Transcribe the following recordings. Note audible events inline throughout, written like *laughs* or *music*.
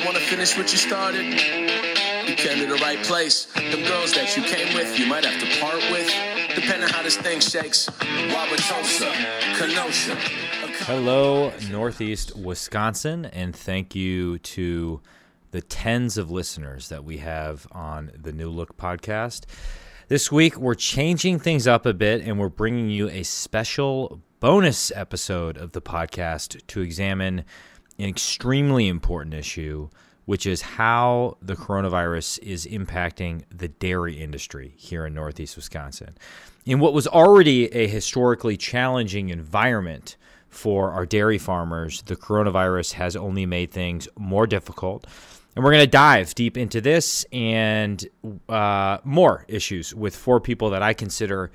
You want to finish what you started? You came to the right place. The girls that you came with, you might have to part with. Depending how this thing shakes. Wauwatosa, Kenosha. Hello, Northeast Wisconsin, and thank you to the tens of listeners that we have on the New Look podcast. This week, we're changing things up a bit and we're bringing you a special bonus episode of the podcast to examine an extremely important issue, which is how the coronavirus is impacting the dairy industry here in Northeast Wisconsin. In what was already a historically challenging environment for our dairy farmers, the coronavirus has only made things more difficult. And we're going to dive deep into this and uh, more issues with four people that I consider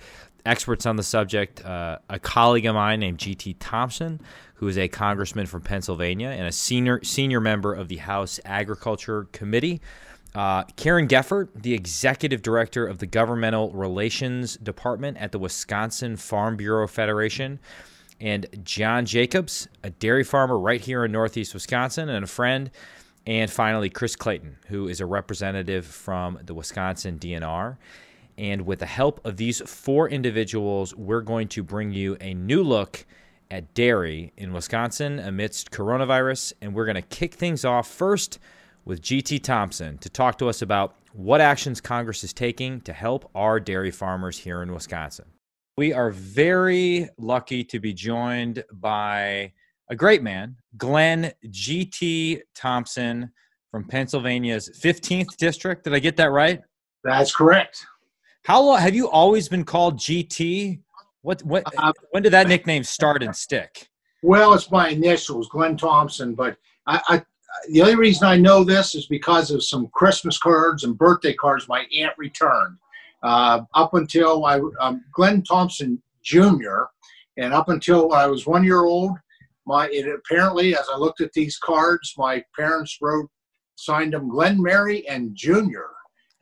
experts on the subject. Uh, a colleague of mine named G.T. Thompson, who is a congressman from Pennsylvania and a senior senior member of the House Agriculture Committee. Uh, Karen Gefvert, the executive director of the Governmental Relations Department at the Wisconsin Farm Bureau Federation, and John Jacobs, a dairy farmer right here in Northeast Wisconsin and a friend. And finally, Chris Clayton, who is a representative from the Wisconsin DNR. And with the help of these four individuals, we're going to bring you a new look at dairy in Wisconsin amidst coronavirus. And we're going to kick things off first with GT Thompson to talk to us about what actions Congress is taking to help our dairy farmers here in Wisconsin. We are very lucky to be joined by a great man, Glenn G.T. Thompson from Pennsylvania's 15th district. Did I get that right? That's correct. How long have you always been called GT? What what uh, when did that nickname start and stick? Well, it's my initials, Glenn Thompson, but I, I the only reason I know this is because of some Christmas cards and birthday cards my aunt returned. Uh, up until I, um, Glenn Thompson Jr., and up until I was one year old, my it apparently as I looked at these cards, my parents wrote signed them Glenn Mary and Junior,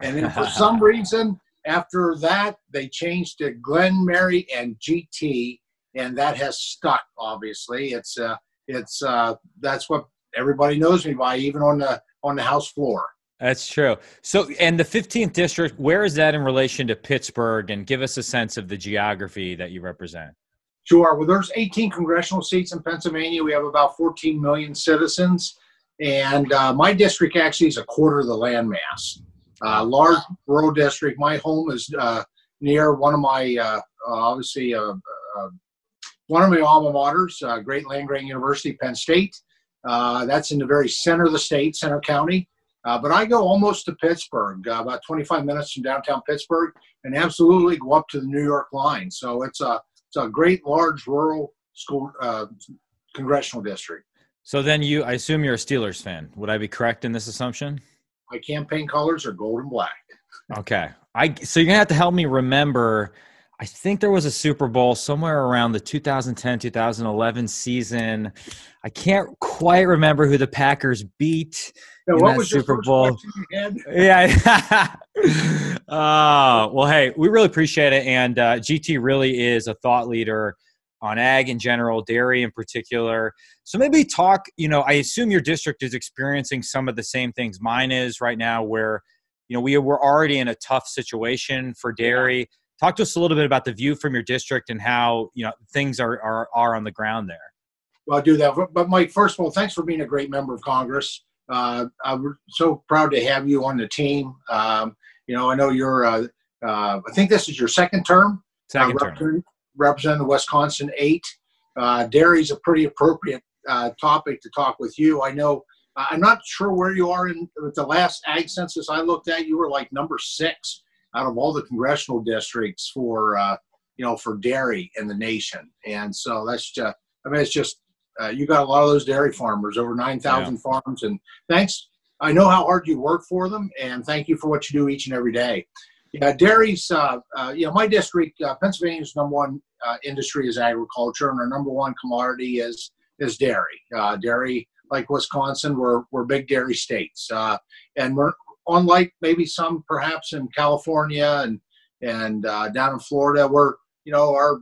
and then for some *laughs* reason after that they changed to Glenn Mary and GT, and that has stuck. Obviously, it's uh, it's uh, that's what everybody knows me by, even on the on the house floor. That's true. So, and the 15th district, where is that in relation to Pittsburgh? And give us a sense of the geography that you represent. Sure. Well, there's 18 congressional seats in Pennsylvania. We have about 14 million citizens. And uh, my district actually is a quarter of the landmass. Uh, large rural district. My home is uh, near one of my, uh, obviously, uh, uh, one of my alma maters, Great Land Grant University, Penn State. that's in the very center of the state, Centre County. but I go almost to Pittsburgh, about 25 minutes from downtown Pittsburgh, and absolutely go up to the New York line. So it's a it's a great large rural school uh, congressional district. So then you, I assume you're a Steelers fan. Would I be correct in this assumption? My campaign colors are gold and black. Okay. I so you're gonna have to help me remember. I think there was a Super Bowl somewhere around the 2010 2011 season. I can't quite remember who the Packers beat yeah, what was Super Bowl. *laughs* yeah. uh, well, hey, we really appreciate it, and uh, GT really is a thought leader on ag in general, dairy in particular. So maybe talk. You know, I assume your district is experiencing some of the same things mine is right now, where you know we we're already in a tough situation for dairy. Yeah. Talk to us a little bit about the view from your district and how you know things are are, are on the ground there. Well, I'll do that. But Mike, first of all, thanks for being a great member of Congress. Uh, I'm so proud to have you on the team. Um, you know, I know you're. Uh, uh, I think this is your second term. Second uh, term. Representing the Wisconsin Eight. Uh, dairy is a pretty appropriate uh, topic to talk with you. I know. I'm not sure where you are in the last ag census I looked at. You were like number six out of all the congressional districts for you know for dairy in the nation, and so that's just. I mean, it's just uh, you got a lot of those dairy farmers, over 9,000 yeah. farms. And thanks. I know how hard you work for them, and thank you for what you do each and every day. Yeah, dairy's, uh, uh, you know, my district, uh, Pennsylvania's number one uh, industry is agriculture, and our number one commodity is is dairy. Uh, dairy, like Wisconsin, we're, we're big dairy states. Uh, and we're, unlike maybe some perhaps in California and, and down in Florida, we're, you know, our,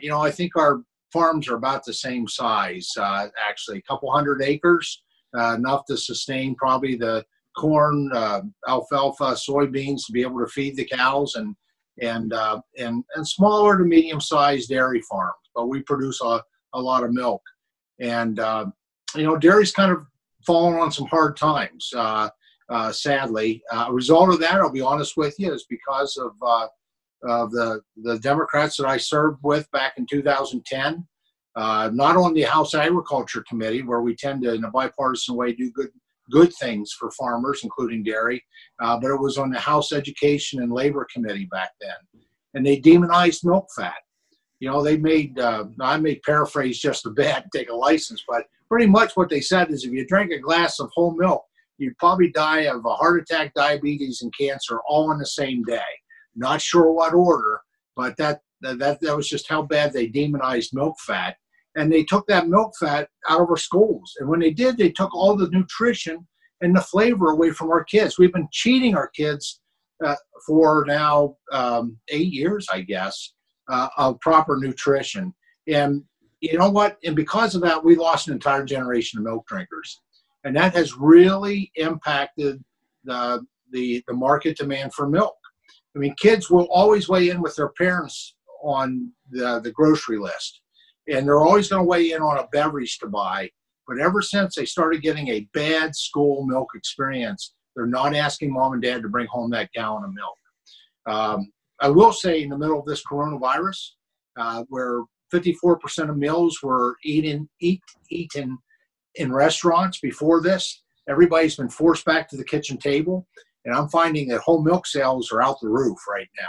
you know, I think our farms are about the same size, actually, a couple hundred acres. enough to sustain probably the corn, uh, alfalfa, soybeans to be able to feed the cows, and and uh, and and smaller to medium sized dairy farms. But we produce a, a lot of milk, and uh, you know dairy's kind of fallen on some hard times. Uh, uh, sadly, uh, a result of that, I'll be honest with you, is because of of the the Democrats that I served with back in 2010. Uh, not on the House Agriculture Committee, where we tend to, in a bipartisan way, do good good things for farmers, including dairy, uh, but it was on the House Education and Labor Committee back then, and they demonized milk fat. You know, they made uh, I may paraphrase just a bit, *laughs* take a license, but pretty much what they said is if you drink a glass of whole milk, you'd probably die of a heart attack, diabetes, and cancer all in the same day. Not sure what order, but that that that was just how bad they demonized milk fat and they took that milk fat out of our schools. And when they did, they took all the nutrition and the flavor away from our kids. We've been cheating our kids uh, for now um, eight years, I guess, uh, of proper nutrition. And you know what? And because of that, we lost an entire generation of milk drinkers, and that has really impacted the the, the market demand for milk. I mean, kids will always weigh in with their parents on the, the grocery list and they're always going to weigh in on a beverage to buy. But ever since they started getting a bad school milk experience, they're not asking mom and dad to bring home that gallon of milk. Um, I will say, in the middle of this coronavirus, uh, where 54% of meals were eaten eat, eaten in restaurants before this, everybody's been forced back to the kitchen table, and I'm finding that whole milk sales are out the roof right now.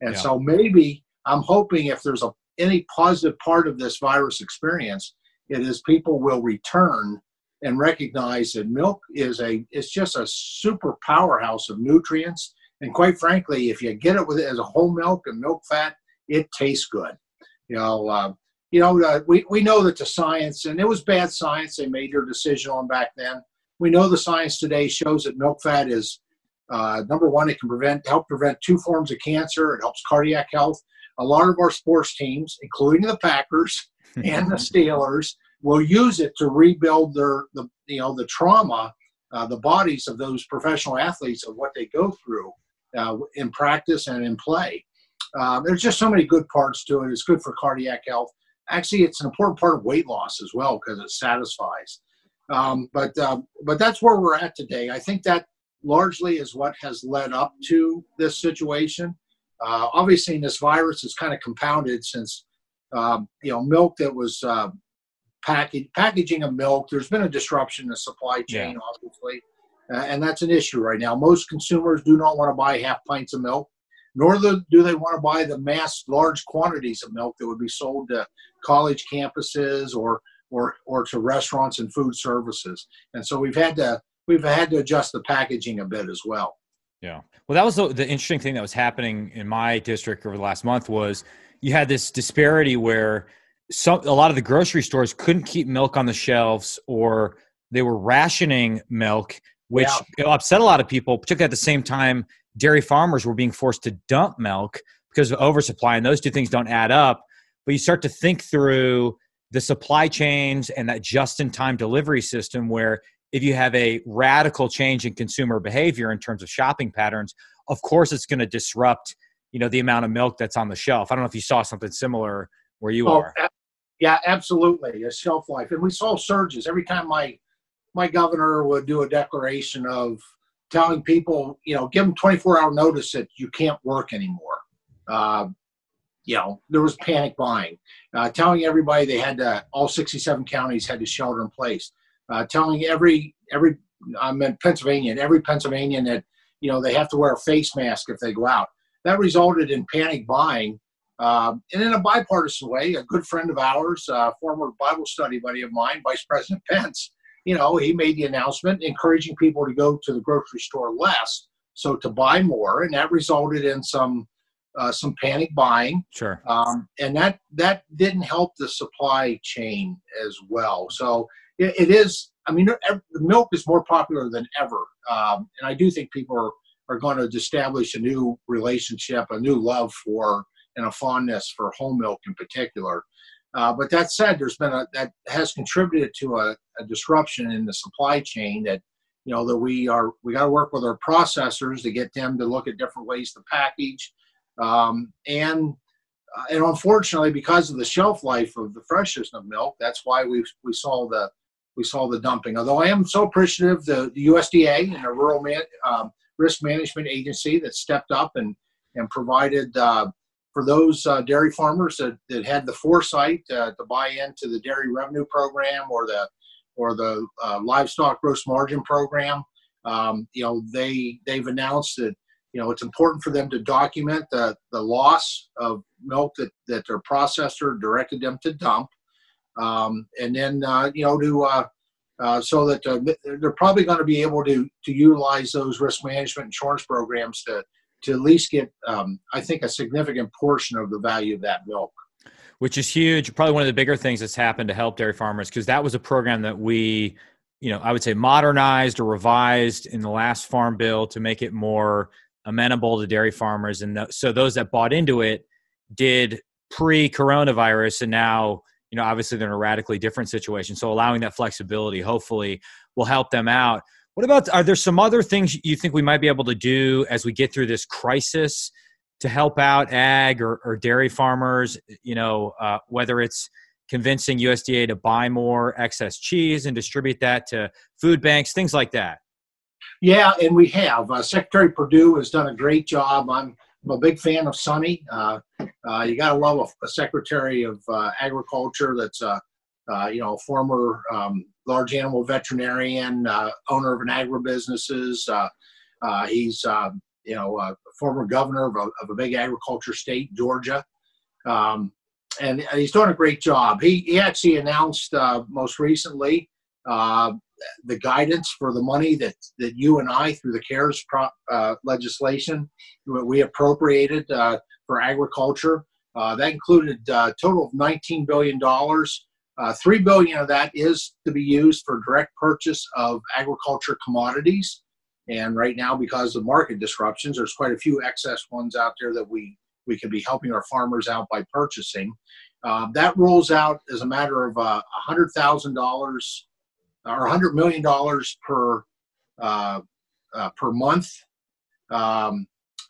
And yeah. so maybe I'm hoping if there's a any positive part of this virus experience, it is people will return and recognize that milk is a it's just a super powerhouse of nutrients. And quite frankly, if you get it with it as a whole milk and milk fat, it tastes good. You know, uh, you know, uh, we we know that the science and it was bad science they made their decision on back then. We know the science today shows that milk fat is uh, number one, it can prevent help prevent two forms of cancer. It helps cardiac health a lot of our sports teams, including the Packers *laughs* and the Steelers, will use it to rebuild their the you know the trauma, uh, the bodies of those professional athletes of what they go through uh, in practice and in play. Uh, there's just so many good parts to it. It's good for cardiac health. Actually, it's an important part of weight loss as well because it satisfies. Um, but um, but that's where we're at today. I think that largely is what has led up to this situation. Uh, obviously, this virus is kind of compounded since um, you know milk that was uh, package, packaging of milk. There's been a disruption in the supply chain, yeah. obviously, uh, and that's an issue right now. Most consumers do not want to buy half pints of milk, nor do they want to buy the mass large quantities of milk that would be sold to college campuses or or or to restaurants and food services. And so we've had to we've had to adjust the packaging a bit as well. Yeah. Well, that was the, the, interesting thing that was happening in my district over the last month was you had this disparity where some a lot of the grocery stores couldn't keep milk on the shelves or they were rationing milk, which yeah. upset a lot of people. Particularly at the same time, dairy farmers were being forced to dump milk because of oversupply, and those two things don't add up. But you start to think through the supply chains and that just-in-time delivery system where if you have a radical change in consumer behavior in terms of shopping patterns, of course it's going to disrupt, you know, the amount of milk that's on the shelf. I don't know if you saw something similar where you oh, are. Yeah, absolutely. A shelf life, and we saw surges every time my my governor would do a declaration of telling people, you know, give them 24 hour notice that you can't work anymore. Uh, you know, there was panic buying, uh, telling everybody they had to, all 67 counties had to shelter in place uh, telling every every I'm in Pennsylvania and every Pennsylvanian that you know they have to wear a face mask if they go out. That resulted in panic buying, um, and in a bipartisan way, a good friend of ours, uh, former Bible study buddy of mine, Vice President Pence, you know, he made the announcement encouraging people to go to the grocery store less, so to buy more, and that resulted in some uh, some panic buying. Sure. Um, and that that didn't help the supply chain as well. So it, it is. I mean, milk is more popular than ever, um, and I do think people are are going to establish a new relationship, a new love for, and a fondness for whole milk in particular. Uh, but that said, there's been a that has contributed to a, a disruption in the supply chain that you know that we are we got to work with our processors to get them to look at different ways to package um, and uh, and unfortunately because of the shelf life of the freshness of milk that's why we we saw the we saw the dumping although i am so appreciative the, the usda and the rural man, um, risk management agency that stepped up and and provided uh, for those uh, dairy farmers that, that had the foresight uh, to buy into the dairy revenue program or the or the uh, livestock gross margin program. Um, you know, they they've announced that you know it's important for them to document the the loss of milk that that their processor directed them to dump, um, and then uh, you know to uh, uh, so that they're probably going to be able to to utilize those risk management insurance programs to to at least get um, I think a significant portion of the value of that milk which is huge. Probably one of the bigger things that's happened to help dairy farmers because that was a program that we, you know, I would say modernized or revised in the last farm bill to make it more amenable to dairy farmers. And th- so those that bought into it did pre coronavirus and now, you know, obviously they're in a radically different situation. So allowing that flexibility hopefully will help them out. What about, are there some other things you think we might be able to do as we get through this crisis? to help out ag or, or dairy farmers, you know, uh, whether it's convincing USDA to buy more excess cheese and distribute that to food banks, things like that. Yeah, and we have. Uh, Secretary Perdue has done a great job. I'm, I'm a big fan of Sonny. Uh, uh, you got to love a, a, Secretary of uh, Agriculture that's a uh, you know former um, large animal veterinarian, uh, owner of an agribusinesses. he's um, you know, a former governor of a, of a big agriculture state, Georgia. Um, and he's doing a great job. He, he actually announced uh, most recently uh, the guidance for the money that, that you and I, through the CARES pro, uh, legislation, we appropriated uh, for agriculture. Uh, that included a uh, total of $19 billion. 3 billion of that is to be used for direct purchase of agriculture commodities. And right now, because of market disruptions, there's quite a few excess ones out there that we we could be helping our farmers out by purchasing. Uh, that rolls out as a matter of uh, hundred thousand dollars or hundred million dollars per uh, uh, per month um,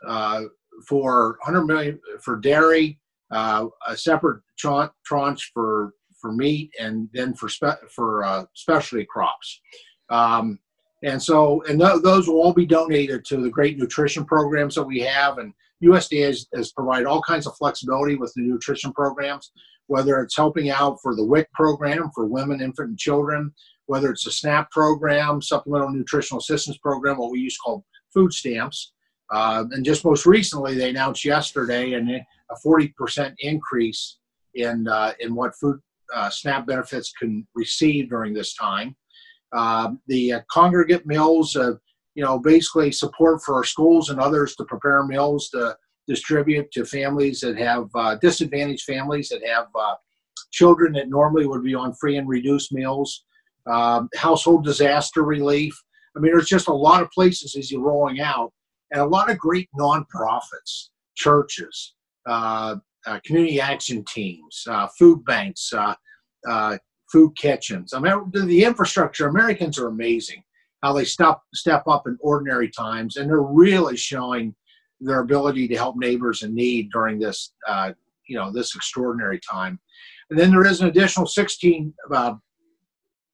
uh, for hundred million for dairy, uh, a separate tranche for for meat, and then for spe- for specialty crops. Um, and so, and th- those will all be donated to the great nutrition programs that we have. And USDA has, has provided all kinds of flexibility with the nutrition programs, whether it's helping out for the WIC program for women, infant, and children, whether it's a SNAP program, supplemental nutritional assistance program, what we used to call food stamps. Uh, and just most recently, they announced yesterday an, a 40% increase in, uh, in what food uh, SNAP benefits can receive during this time. Um, the uh, congregate meals, uh, you know, basically support for our schools and others to prepare meals to distribute to families that have uh, disadvantaged families that have uh, children that normally would be on free and reduced meals, um, household disaster relief. I mean, there's just a lot of places as you're rolling out, and a lot of great nonprofits, churches, uh, uh, community action teams, food banks, food kitchens. I mean, the infrastructure, Americans are amazing how they step, step up in ordinary times, and they're really showing their ability to help neighbors in need during this, uh, you know, this extraordinary time. And then there is an additional 16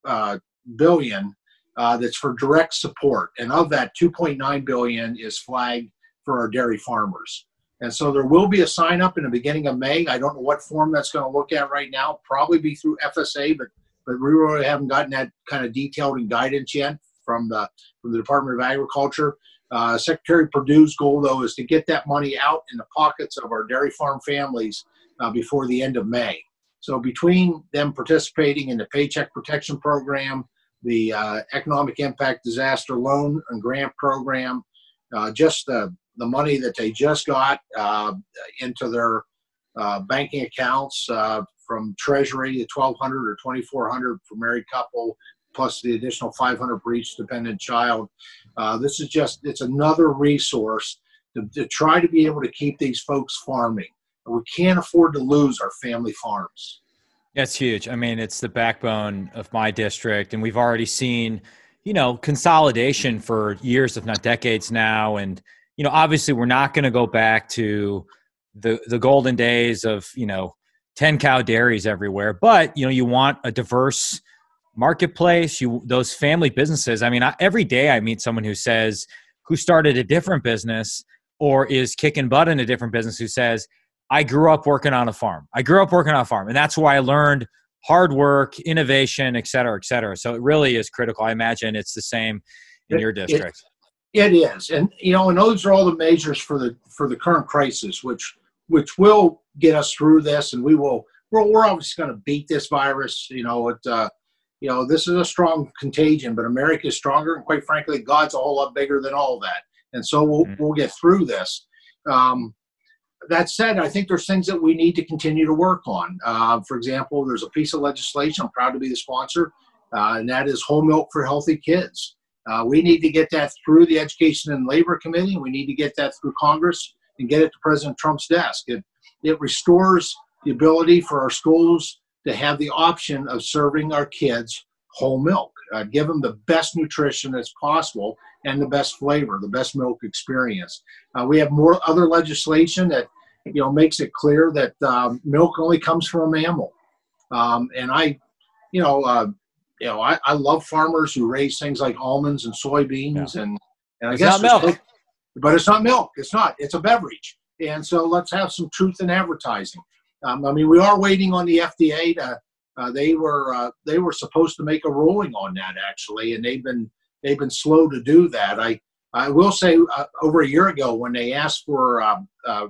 uh, billion uh, that's for direct support, and of that, 2.9 billion is flagged for our dairy farmers. And so there will be a sign up in the beginning of May. I don't know what form that's going to look at right now. Probably be through FSA, but but we really haven't gotten that kind of detailed and guidance yet from the from the Department of Agriculture. Uh, Secretary Perdue's goal, though, is to get that money out in the pockets of our dairy farm families uh, before the end of May. So between them participating in the Paycheck Protection Program, the uh, Economic Impact Disaster Loan and Grant Program, uh, just the the money that they just got uh, into their uh, banking accounts uh, from Treasury, the 1200 or 2400 for married couple, plus the additional 500 for each dependent child. Uh, this is just, it's another resource to, to, try to be able to keep these folks farming. We can't afford to lose our family farms. That's huge. I mean, it's the backbone of my district, and we've already seen, you know, consolidation for years, if not decades now. And you know, obviously, we're not going to go back to the the golden days of you know ten cow dairies everywhere. But you know, you want a diverse marketplace. You those family businesses. I mean, I, every day I meet someone who says who started a different business or is kicking butt in a different business who says I grew up working on a farm. I grew up working on a farm, and that's why I learned hard work, innovation, et cetera, et cetera. So it really is critical. I imagine it's the same in It- your district. It is, and you know, and those are all the measures for the for the current crisis, which which will get us through this, and we will. We're, we're obviously going to beat this virus. You know, it. Uh, you know, this is a strong contagion, but America is stronger, and quite frankly, God's a whole lot bigger than all that, and so we'll Mhm. we'll get through this. Um, that said, I think there's things that we need to continue to work on. Uh, for example, there's a piece of legislation I'm proud to be the sponsor, uh, and that is whole milk for healthy kids. Uh, we need to get that through the Education and Labor Committee. and We need to get that through Congress and get it to President Trump's desk. It, it restores the ability for our schools to have the option of serving our kids whole milk, uh, give them the best nutrition that's possible and the best flavor, the best milk experience. Uh, we have more other legislation that you know makes it clear that um, milk only comes from a mammal, um, and I, you know. Uh, you know, I, I love farmers who raise things like almonds and soybeans and and I It's guess milk. but it's not milk. It's not. It's a beverage. And so let's have some truth in advertising. Um, I mean, we are waiting on the FDA to. Uh, they were uh, they were supposed to make a ruling on that actually, and they've been they've been slow to do that. I I will say uh, over a year ago when they asked for um, uh,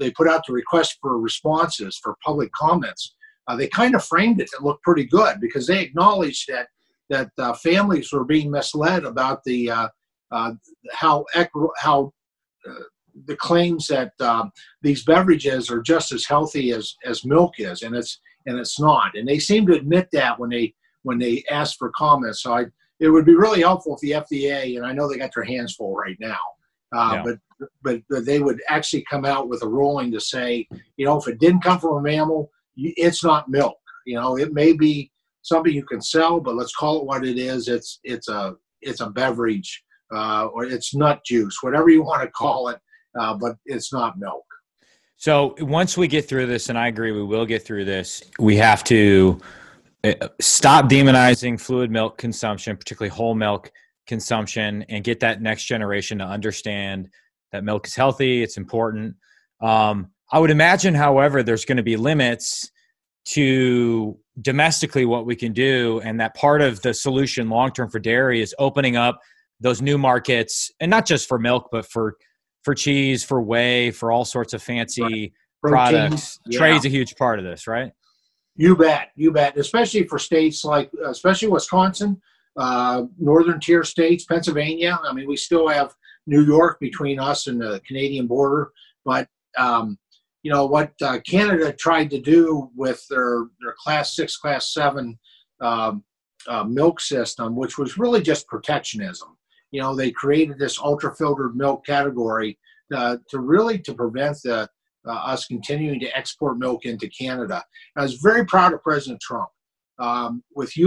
they put out the request for responses for public comments. Uh, they kind of framed it to looked pretty good because they acknowledged that that uh, families were being misled about the uh, uh, how how uh, the claims that um, these beverages are just as healthy as as milk is, and it's and it's not. And they seem to admit that when they when they ask for comments. So I, it would be really helpful if the FDA, and I know they got their hands full right now, uh, Yeah. but, but but they would actually come out with a ruling to say, you know, if it didn't come from a mammal, it's not milk. You know, it may be something you can sell, but let's call it what it is. It's it's a it's a beverage uh, or it's nut juice, whatever you want to call it, uh, but it's not milk. So once we get through this, and I agree, we will get through this. We have to uh, stop demonizing fluid milk consumption, particularly whole milk consumption, and get that next generation to understand that milk is healthy. It's important. Um, I would imagine, however, there's going to be limits to domestically what we can do, and that part of the solution long term for dairy is opening up those new markets, and not just for milk, but for for cheese, for whey, for all sorts of fancy Protein, products. yeah. Trade's a huge part of this, right? You bet, you bet. Especially for states like, especially Wisconsin, uh, northern tier states, Pennsylvania. I mean, we still have New York between us and the Canadian border, but um, you know what uh, Canada tried to do with their their Class Six, Class Seven um, uh, milk system, which was really just protectionism. You know, they created this ultra filtered milk category uh, to really to prevent the uh, us continuing to export milk into Canada. I was very proud of President Trump. Um, with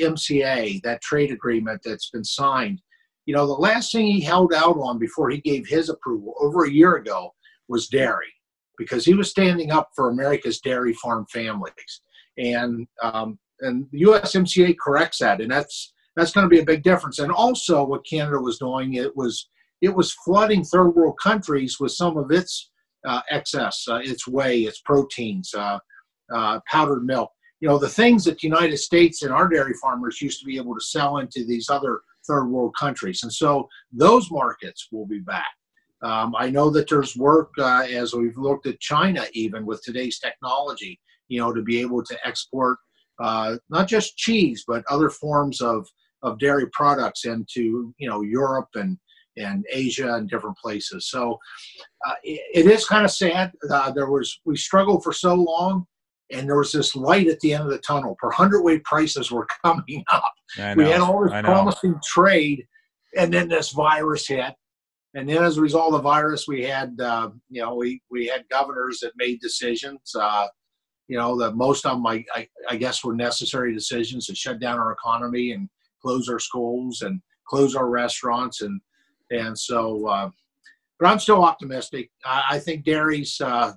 USMCA, that trade agreement that's been signed, you know, the last thing he held out on before he gave his approval over a year ago was dairy, because he was standing up for America's dairy farm families. And um, and the USMCA corrects that, and that's that's going to be a big difference. And also, what Canada was doing, it was it was flooding third world countries with some of its uh, excess, uh, its whey, its proteins, uh, uh, powdered milk. You know, the things that the United States and our dairy farmers used to be able to sell into these other third world countries. And so those markets will be back. Um, I know that there's work uh, as we've looked at China, even with today's technology, you know, to be able to export uh, not just cheese, but other forms of, of dairy products into, you know, Europe and, and Asia and different places. So uh, it, it is kind of sad. Uh, there was we struggled for so long, and there was this light at the end of the tunnel. Per hundredweight prices were *laughs* coming up. I We had all this promising trade, and then this virus hit. And then, as a result of the virus, we had uh, you know we we had governors that made decisions. Uh, you know, that most of them, I, I, I guess, were necessary decisions to shut down our economy and close our schools and close our restaurants. And, and so, uh, but I'm still optimistic. I, I think dairies, uh,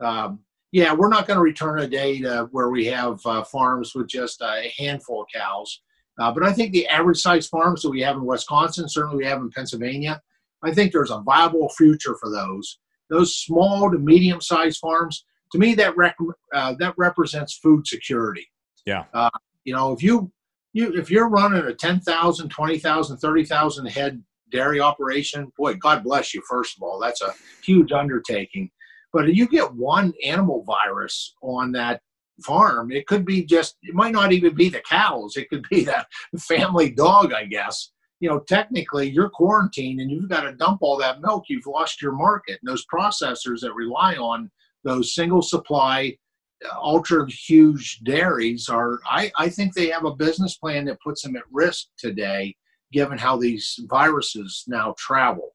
um, yeah, we're not going to return a day to where we have uh, farms with just a handful of cows. Uh, but I think the average size farms that we have in Wisconsin, certainly we have in Pennsylvania, I think there's a viable future for those. Those small to medium sized farms, to me, that rec- uh, that represents food security. Yeah. Uh, you know, if you you if you're running a 10,000, 20,000, 30,000 head dairy operation, boy, God bless you. First of all, that's a huge undertaking. But if you get one animal virus on that farm, it could be just, it might not even be the cows. It could be that family dog, I guess. You know, technically you're quarantined and you've got to dump all that milk. You've lost your market. And those processors that rely on those single supply, uh, ultra huge dairies are, I, I think they have a business plan that puts them at risk today, given how these viruses now travel.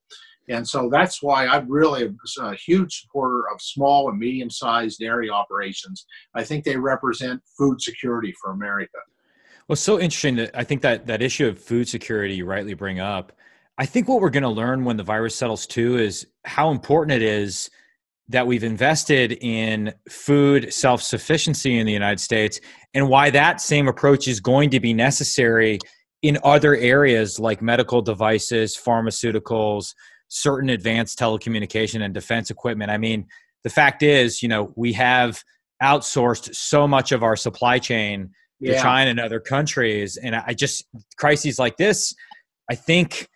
And so that's why I'm really a, huge supporter of small and medium sized dairy operations. I think they represent food security for America. Well, so interesting that I think that that issue of food security you rightly bring up. I think what we're going to learn when the virus settles too is how important it is that we've invested in food self sufficiency in the United States and why that same approach is going to be necessary in other areas like medical devices, pharmaceuticals, certain advanced telecommunication and defense equipment. I mean, the fact is, you know, we have outsourced so much of our supply chain yeah. to China and other countries. And I just, crises like this, I think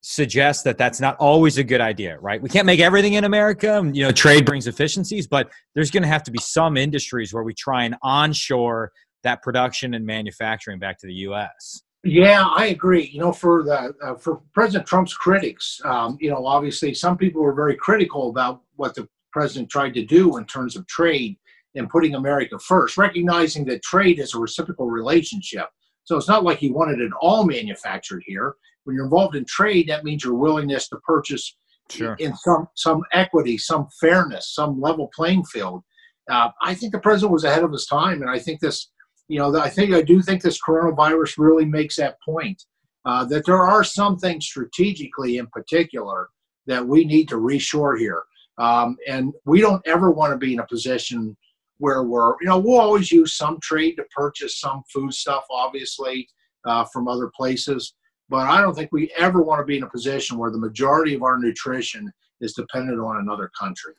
suggest that that's not always a good idea, right? We can't make everything in America. You know, trade brings efficiencies, but there's going to have to be some industries where we try and onshore that production and manufacturing back to the U.S. Yeah, I agree. You know, for the uh, for President Trump's critics, um, you know, obviously some people were very critical about what the president tried to do in terms of trade and putting America first, recognizing that trade is a reciprocal relationship. So it's not like he wanted it all manufactured here. When you're involved in trade, that means your willingness to purchase sure. in some some equity, some fairness, some level playing field. Uh, I think the president was ahead of his time, and I think this you know, I think I do think this coronavirus really makes that point uh, that there are some things strategically, in particular, that we need to reshore here, um, and we don't ever want to be in a position where we're, you know, we'll always use some trade to purchase some food stuff, obviously, uh, from other places. But I don't think we ever want to be in a position where the majority of our nutrition is dependent on another country.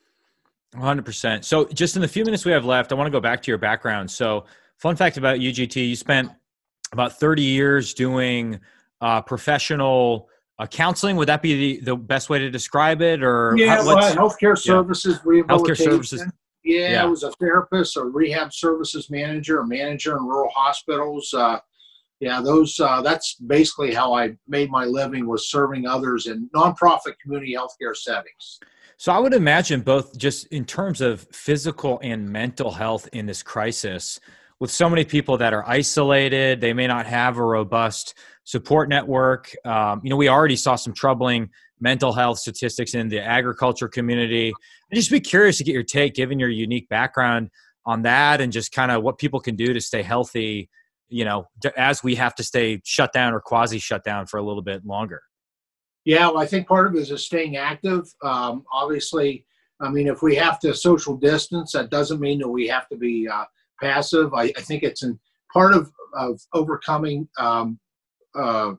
100%. So, just in the few minutes we have left, I want to go back to your background. So, Fun fact about UGT: you spent about 30 years doing uh, professional uh, counseling. Would that be the, the best way to describe it? Or yeah, how, well, healthcare services, yeah. rehabilitation. Healthcare services. Yeah, yeah, I was a therapist, a rehab services manager, a manager in rural hospitals. Uh, yeah, those. Uh, that's basically how I made my living was serving others in nonprofit community healthcare settings. So I would imagine both just in terms of physical and mental health in this crisis with so many people that are isolated, they may not have a robust support network. Um, you know, we already saw some troubling mental health statistics in the agriculture community. I'd just be curious to get your take, given your unique background on that, and just kind of what people can do to stay healthy. You know, as we have to stay shut down or quasi shut down for a little bit longer. Yeah, well, I think part of it is staying active. Um, obviously, I mean, if we have to social distance, that doesn't mean that we have to be uh, passive. I, I think it's in part of, of overcoming, um, uh,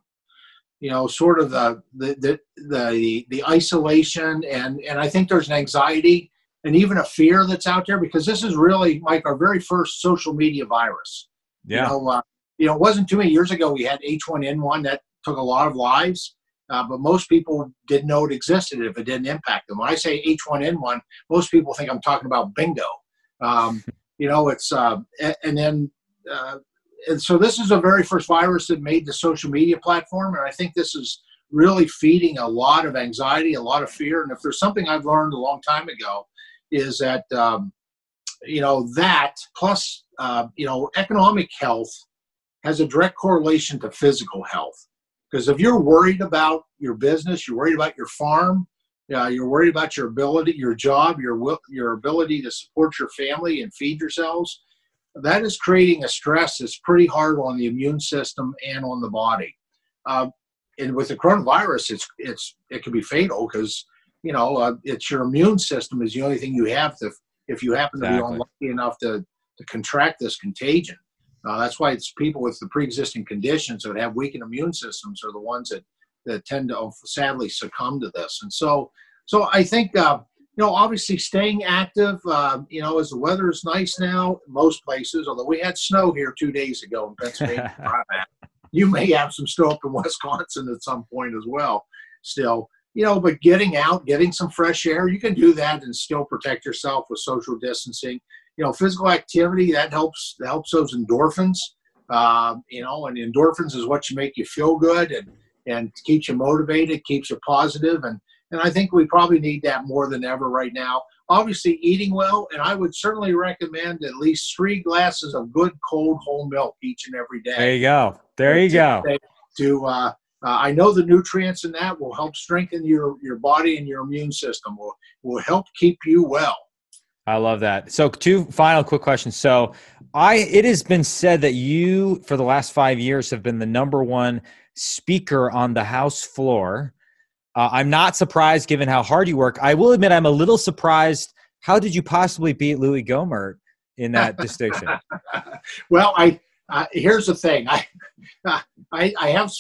you know, sort of the, the, the, the, the isolation. And, and I think there's an anxiety and even a fear that's out there because this is really, Mike, our very first social media virus. Yeah. You know, uh, you know, it wasn't too many years ago we had H1N1 that took a lot of lives. Uh, but most people didn't know it existed if it didn't impact them. When I say H1N1, most people think I'm talking about bingo. Um, *laughs* you know it's uh, and then uh, and so this is a very first virus that made the social media platform and i think this is really feeding a lot of anxiety a lot of fear and if there's something i've learned a long time ago is that um, you know that plus uh, you know economic health has a direct correlation to physical health. Because if you're worried about your business you're worried about your farm Uh, you're worried about your ability, your job, your your ability to support your family and feed yourselves. That is creating a stress that's pretty hard on the immune system and on the body. Uh, and with the coronavirus, it's it's it can be fatal because you know uh, it's your immune system is the only thing you have to if you happen to exactly. be unlucky enough to to contract this contagion. Uh, that's why it's people with the pre-existing conditions that have weakened immune systems are the ones that that tend to sadly succumb to this. And so, so I think uh, you know, obviously staying active. Uh, you know, as the weather is nice now, most places. Although we had snow here two days ago in Pennsylvania, *laughs* you may have some snow up in *laughs* Wisconsin at some point as well. Still, you know, but getting out, getting some fresh air, you can do that and still protect yourself with social distancing you know, physical activity that helps that helps those endorphins. Uh, you know, and endorphins is what you make you feel good and and keeps you motivated, keeps you positive, and and I think we probably need that more than ever right now. Obviously, eating well, and I would certainly recommend at least three glasses of good cold whole milk each and every day. There you go. There you go. To uh, uh, I know the nutrients in that will help strengthen your your body and your immune system. Will will help keep you well. I love that. So, two final quick questions. So, I it has been said that you for the last five years have been the number one speaker on the House floor. Uh, I'm not surprised given how hard you work. I will admit I'm a little surprised. How did you possibly beat Louis Gohmert in that *laughs* distinction? well, I uh, here's the thing. I *laughs* I, I have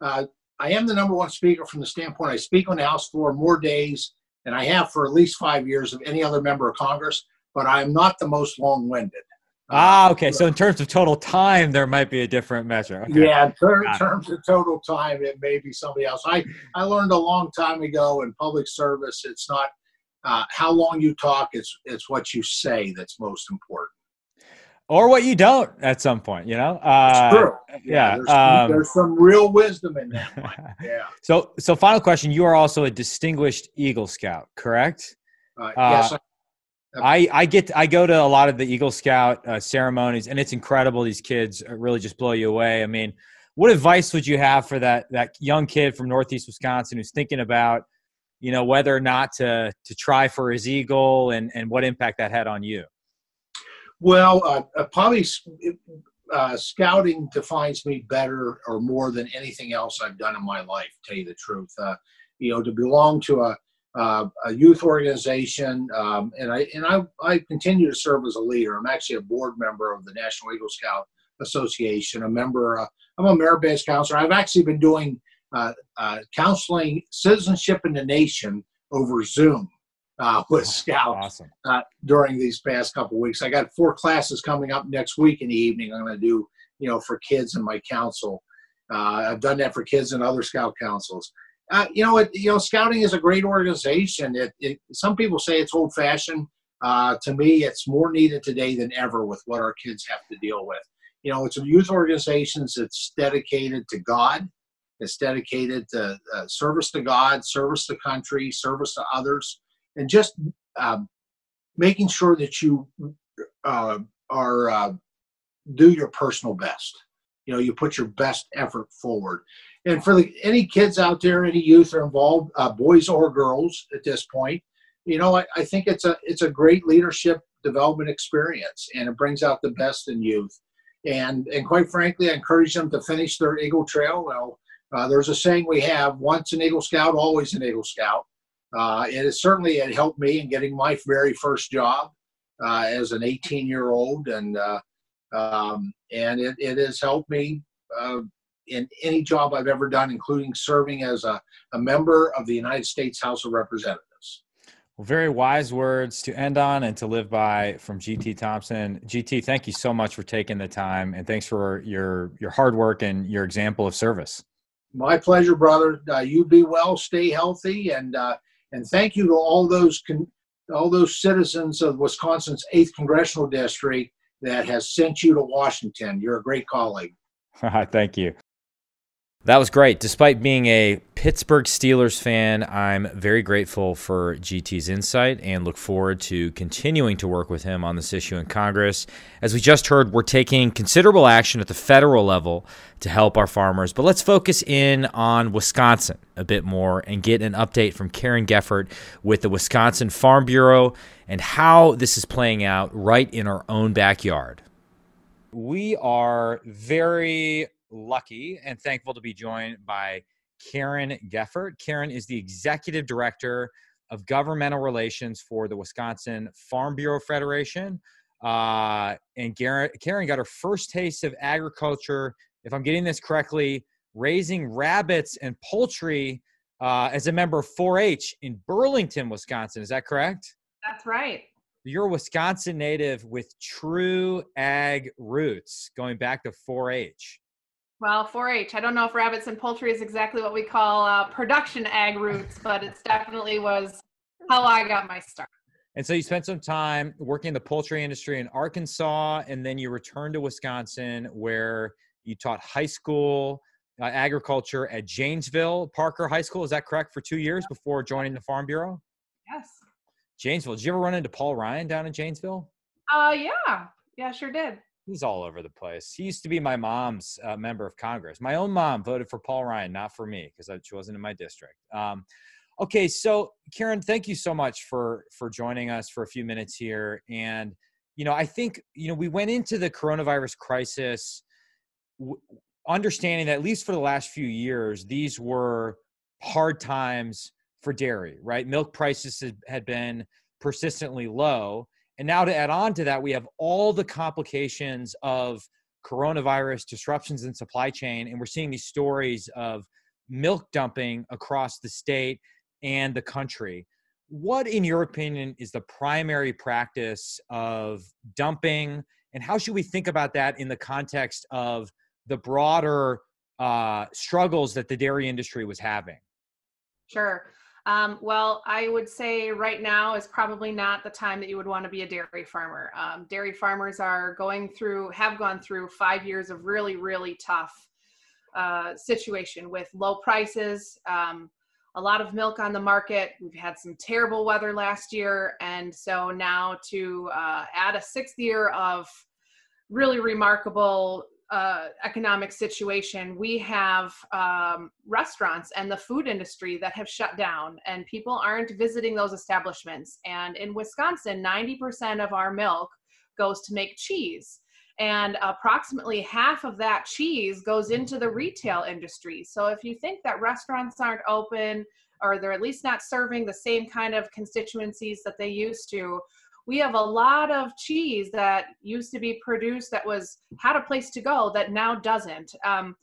uh, I am the number one speaker from the standpoint I speak on the House floor more days than I have for at least five years of any other member of Congress, but I'm not the most long winded. Ah, okay. So in terms of total time, there might be a different measure. Okay. Yeah, in ter- terms of total time, it may be somebody else. I, I learned a long time ago in public service, it's not uh, how long you talk, it's, it's what you say that's most important or what you don't at some point, you know. Uh, true. Yeah, yeah there's, um, there's, some real wisdom in that. *laughs* yeah. So, so final question: You are also a distinguished Eagle Scout, correct? Uh, yes. Uh, I, I get I go to a lot of the Eagle Scout uh, ceremonies, and it's incredible. These kids really just blow you away. I mean, what advice would you have for that that young kid from Northeast Wisconsin who's thinking about, you know, whether or not to to try for his eagle, and and what impact that had on you? Well, uh, uh, probably uh, scouting defines me better or more than anything else I've done in my life. Tell you the truth, uh, you know, to belong to a, uh, a youth organization, um, and I and I, I continue to serve as a leader. I'm actually a board member of the National Eagle Scout Association. A member. Uh, I'm a merit badge counselor. I've actually been doing counseling citizenship in the nation over Zoom uh, with Scout awesome. uh, during these past couple weeks. I got four classes coming up next week in the evening. I'm going to do, you know, for kids in my council. Uh, I've done that for kids and other Scout councils. Uh, you know, it, you know, Scouting is a great organization. It, it some people say it's old fashioned. Uh, to me, it's more needed today than ever with what our kids have to deal with. You know, it's a youth organization that's dedicated to God. It's dedicated to uh, service to God, service to country, service to others and just um, making sure that you uh, are uh, do your personal best. You know, you put your best effort forward. And for the, any kids out there, any youth are involved, uh, boys or girls at this point, you know, I, I think it's a it's a great leadership development experience, and it brings out the best in youth. And and quite frankly, I encourage them to finish their Eagle Trail. Well, uh, there's a saying we have: once an Eagle Scout, always an Eagle Scout. Uh, it has certainly it helped me in getting my very first job uh, as an 18 year old, and uh, um, and it, it has helped me uh, in any job I've ever done, including serving as a, a member of the United States House of Representatives. Well, very wise words to end on and to live by from GT Thompson. GT, thank you so much for taking the time, and thanks for your your hard work and your example of service. My pleasure, brother. Uh, you be well, stay healthy, and uh, and thank you to all those con- all those citizens of Wisconsin's 8th congressional district that has sent you to Washington. You're a great colleague. *laughs* thank you. That was great. Despite being a Pittsburgh Steelers fan, I'm very grateful for GT's insight and look forward to continuing to work with him on this issue in Congress. As we just heard, we're taking considerable action at the federal level to help our farmers, but let's focus in on Wisconsin a bit more and get an update from Karen Gefvert with the Wisconsin Farm Bureau and how this is playing out right in our own backyard. We are very lucky and thankful to be joined by Karen Gefvert. Karen is the executive director of governmental relations for the Wisconsin Farm Bureau Federation. Uh, and Karen got her first taste of agriculture, if I'm getting this correctly, raising rabbits and poultry uh, as a member of 4 H in Burlington, Wisconsin. Is that correct? That's right. You're a Wisconsin native with true ag roots going back to 4 H. Well, 4-H. I don't know if rabbits and poultry is exactly what we call uh, production ag roots, but it definitely was how I got my start. And so you spent some time working in the poultry industry in Arkansas, and then you returned to Wisconsin, where you taught high school uh, agriculture at Janesville Parker High School. Is that correct? For two years before joining the Farm Bureau. Yes. Janesville. Did you ever run into Paul Ryan down in Janesville? Uh, yeah, yeah, sure did he's all over the place. He used to be my mom's uh, member of Congress. My own mom voted for Paul Ryan, not for me, because she wasn't in my district. Um, okay, so Karen, thank you so much for for joining us for a few minutes here. And you know, I think you know we went into the coronavirus crisis w- understanding that at least for the last few years, these were hard times for dairy. Right, milk prices had been persistently low and now to add on to that, we have all the complications of coronavirus disruptions in supply chain. And we're seeing these stories of milk dumping across the state and the country. What, in your opinion, is the primary practice of dumping? And how should we think about that in the context of the broader uh, struggles that the dairy industry was having? Sure. Um, well, I would say right now is probably not the time that you would want to be a dairy farmer. Um, dairy farmers are going through, have gone through five years of really, really tough uh, situation with low prices, um, a lot of milk on the market. We've had some terrible weather last year. And so now to uh, add a sixth year of really remarkable uh, economic situation, we have um, restaurants and the food industry that have shut down, and people aren't visiting those establishments. And in Wisconsin, 90% of our milk goes to make cheese. And approximately half of that cheese goes into the retail industry. So if you think that restaurants aren't open, or they're at least not serving the same kind of constituencies that they used to, we have a lot of cheese that used to be produced that was had a place to go that now doesn't. Um,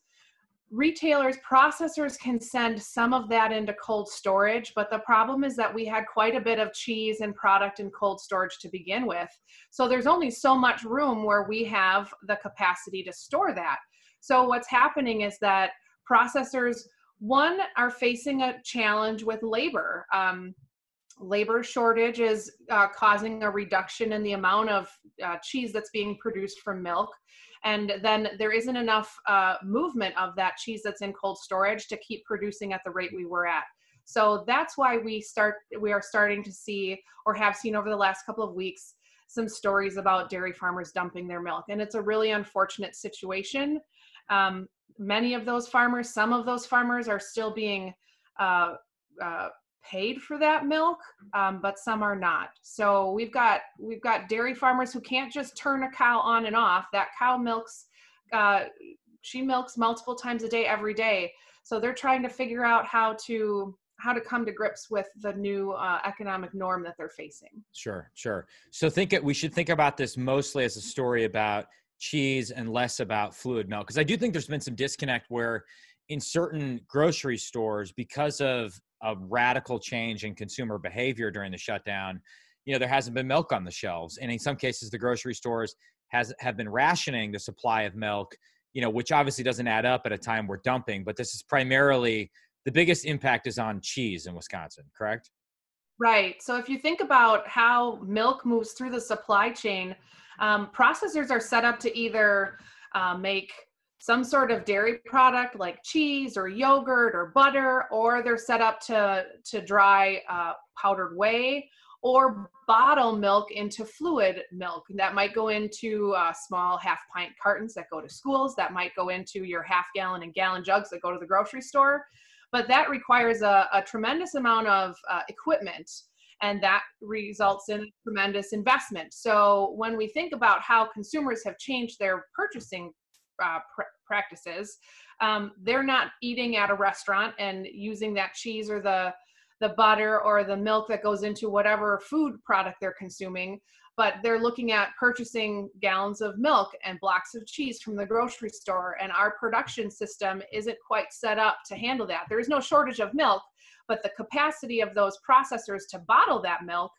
retailers processors can send some of that into cold storage but the problem is that we had quite a bit of cheese and product in cold storage to begin with. So there's only so much room where we have the capacity to store that. So what's happening is that processors one are facing a challenge with labor. Um, labor shortage is uh, causing a reduction in the amount of uh, cheese that's being produced from milk. And then there isn't enough uh, movement of that cheese that's in cold storage to keep producing at the rate we were at. So that's why we start we are starting to see or have seen over the last couple of weeks some stories about dairy farmers dumping their milk. And it's a really unfortunate situation. Um, many of those farmers some of those farmers are still being uh, uh, paid for that milk, um, but some are not. So we've got we've got dairy farmers who can't just turn a cow on and off. That cow milks, uh, she milks multiple times a day every day. So they're trying to figure out how to how to come to grips with the new uh, economic norm that they're facing. Sure, sure. So think it, we should think about this mostly as a story about cheese and less about fluid milk because I do think there's been some disconnect where in certain grocery stores because of a radical change in consumer behavior during the shutdown you know there hasn't been milk on the shelves. And in some cases the grocery stores has have been rationing the supply of milk you know which obviously doesn't add up at a time we're dumping but this is primarily the biggest impact is on cheese in wisconsin correct? Right. So if you think about how milk moves through the supply chain um, processors are set up to either uh, make some sort of dairy product like cheese or yogurt or butter, or they're set up to, to dry uh, powdered whey or bottle milk into fluid milk. That might go into uh, small half pint cartons that go to schools. That might go into your half gallon and gallon jugs that go to the grocery store. But that requires a, a tremendous amount of uh, equipment and that results in tremendous investment. So when we think about how consumers have changed their purchasing uh, pr- practices, um, they're not eating at a restaurant and using that cheese or the the butter or the milk that goes into whatever food product they're consuming but they're looking at purchasing gallons of milk and blocks of cheese from the grocery store and our production system isn't quite set up to handle that. There is no shortage of milk but the capacity of those processors to bottle that milk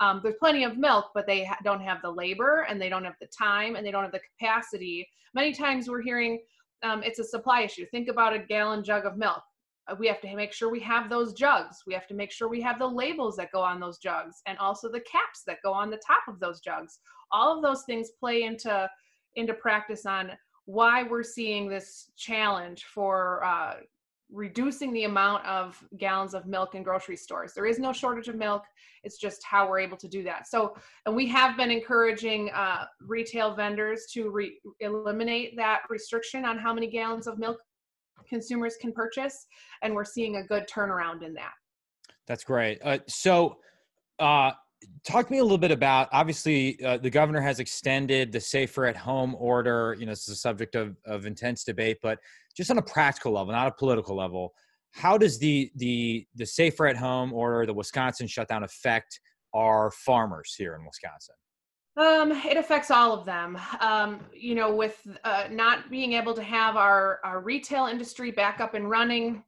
um, there's plenty of milk but they ha- don't have the labor and they don't have the time and they don't have the capacity many times we're hearing um, it's a supply issue think about a gallon jug of milk uh, we have to make sure we have those jugs. We have to make sure we have the labels that go on those jugs and also the caps that go on the top of those jugs. All of those things play into into practice on why we're seeing this challenge for uh, reducing the amount of gallons of milk in grocery stores. There is no shortage of milk. It's just how we're able to do that. So, and we have been encouraging uh, retail vendors to re- eliminate that restriction on how many gallons of milk consumers can purchase, and we're seeing a good turnaround in that. That's great. Uh, so, uh, talk to me a little bit about obviously uh, the governor has extended the safer at home order you know it's a subject of, of intense debate but just on a practical level not a political level how does the the the safer at home order the wisconsin shutdown affect our farmers here in wisconsin um, it affects all of them. Um, you know, with uh, not being able to have our, our retail industry back up and running,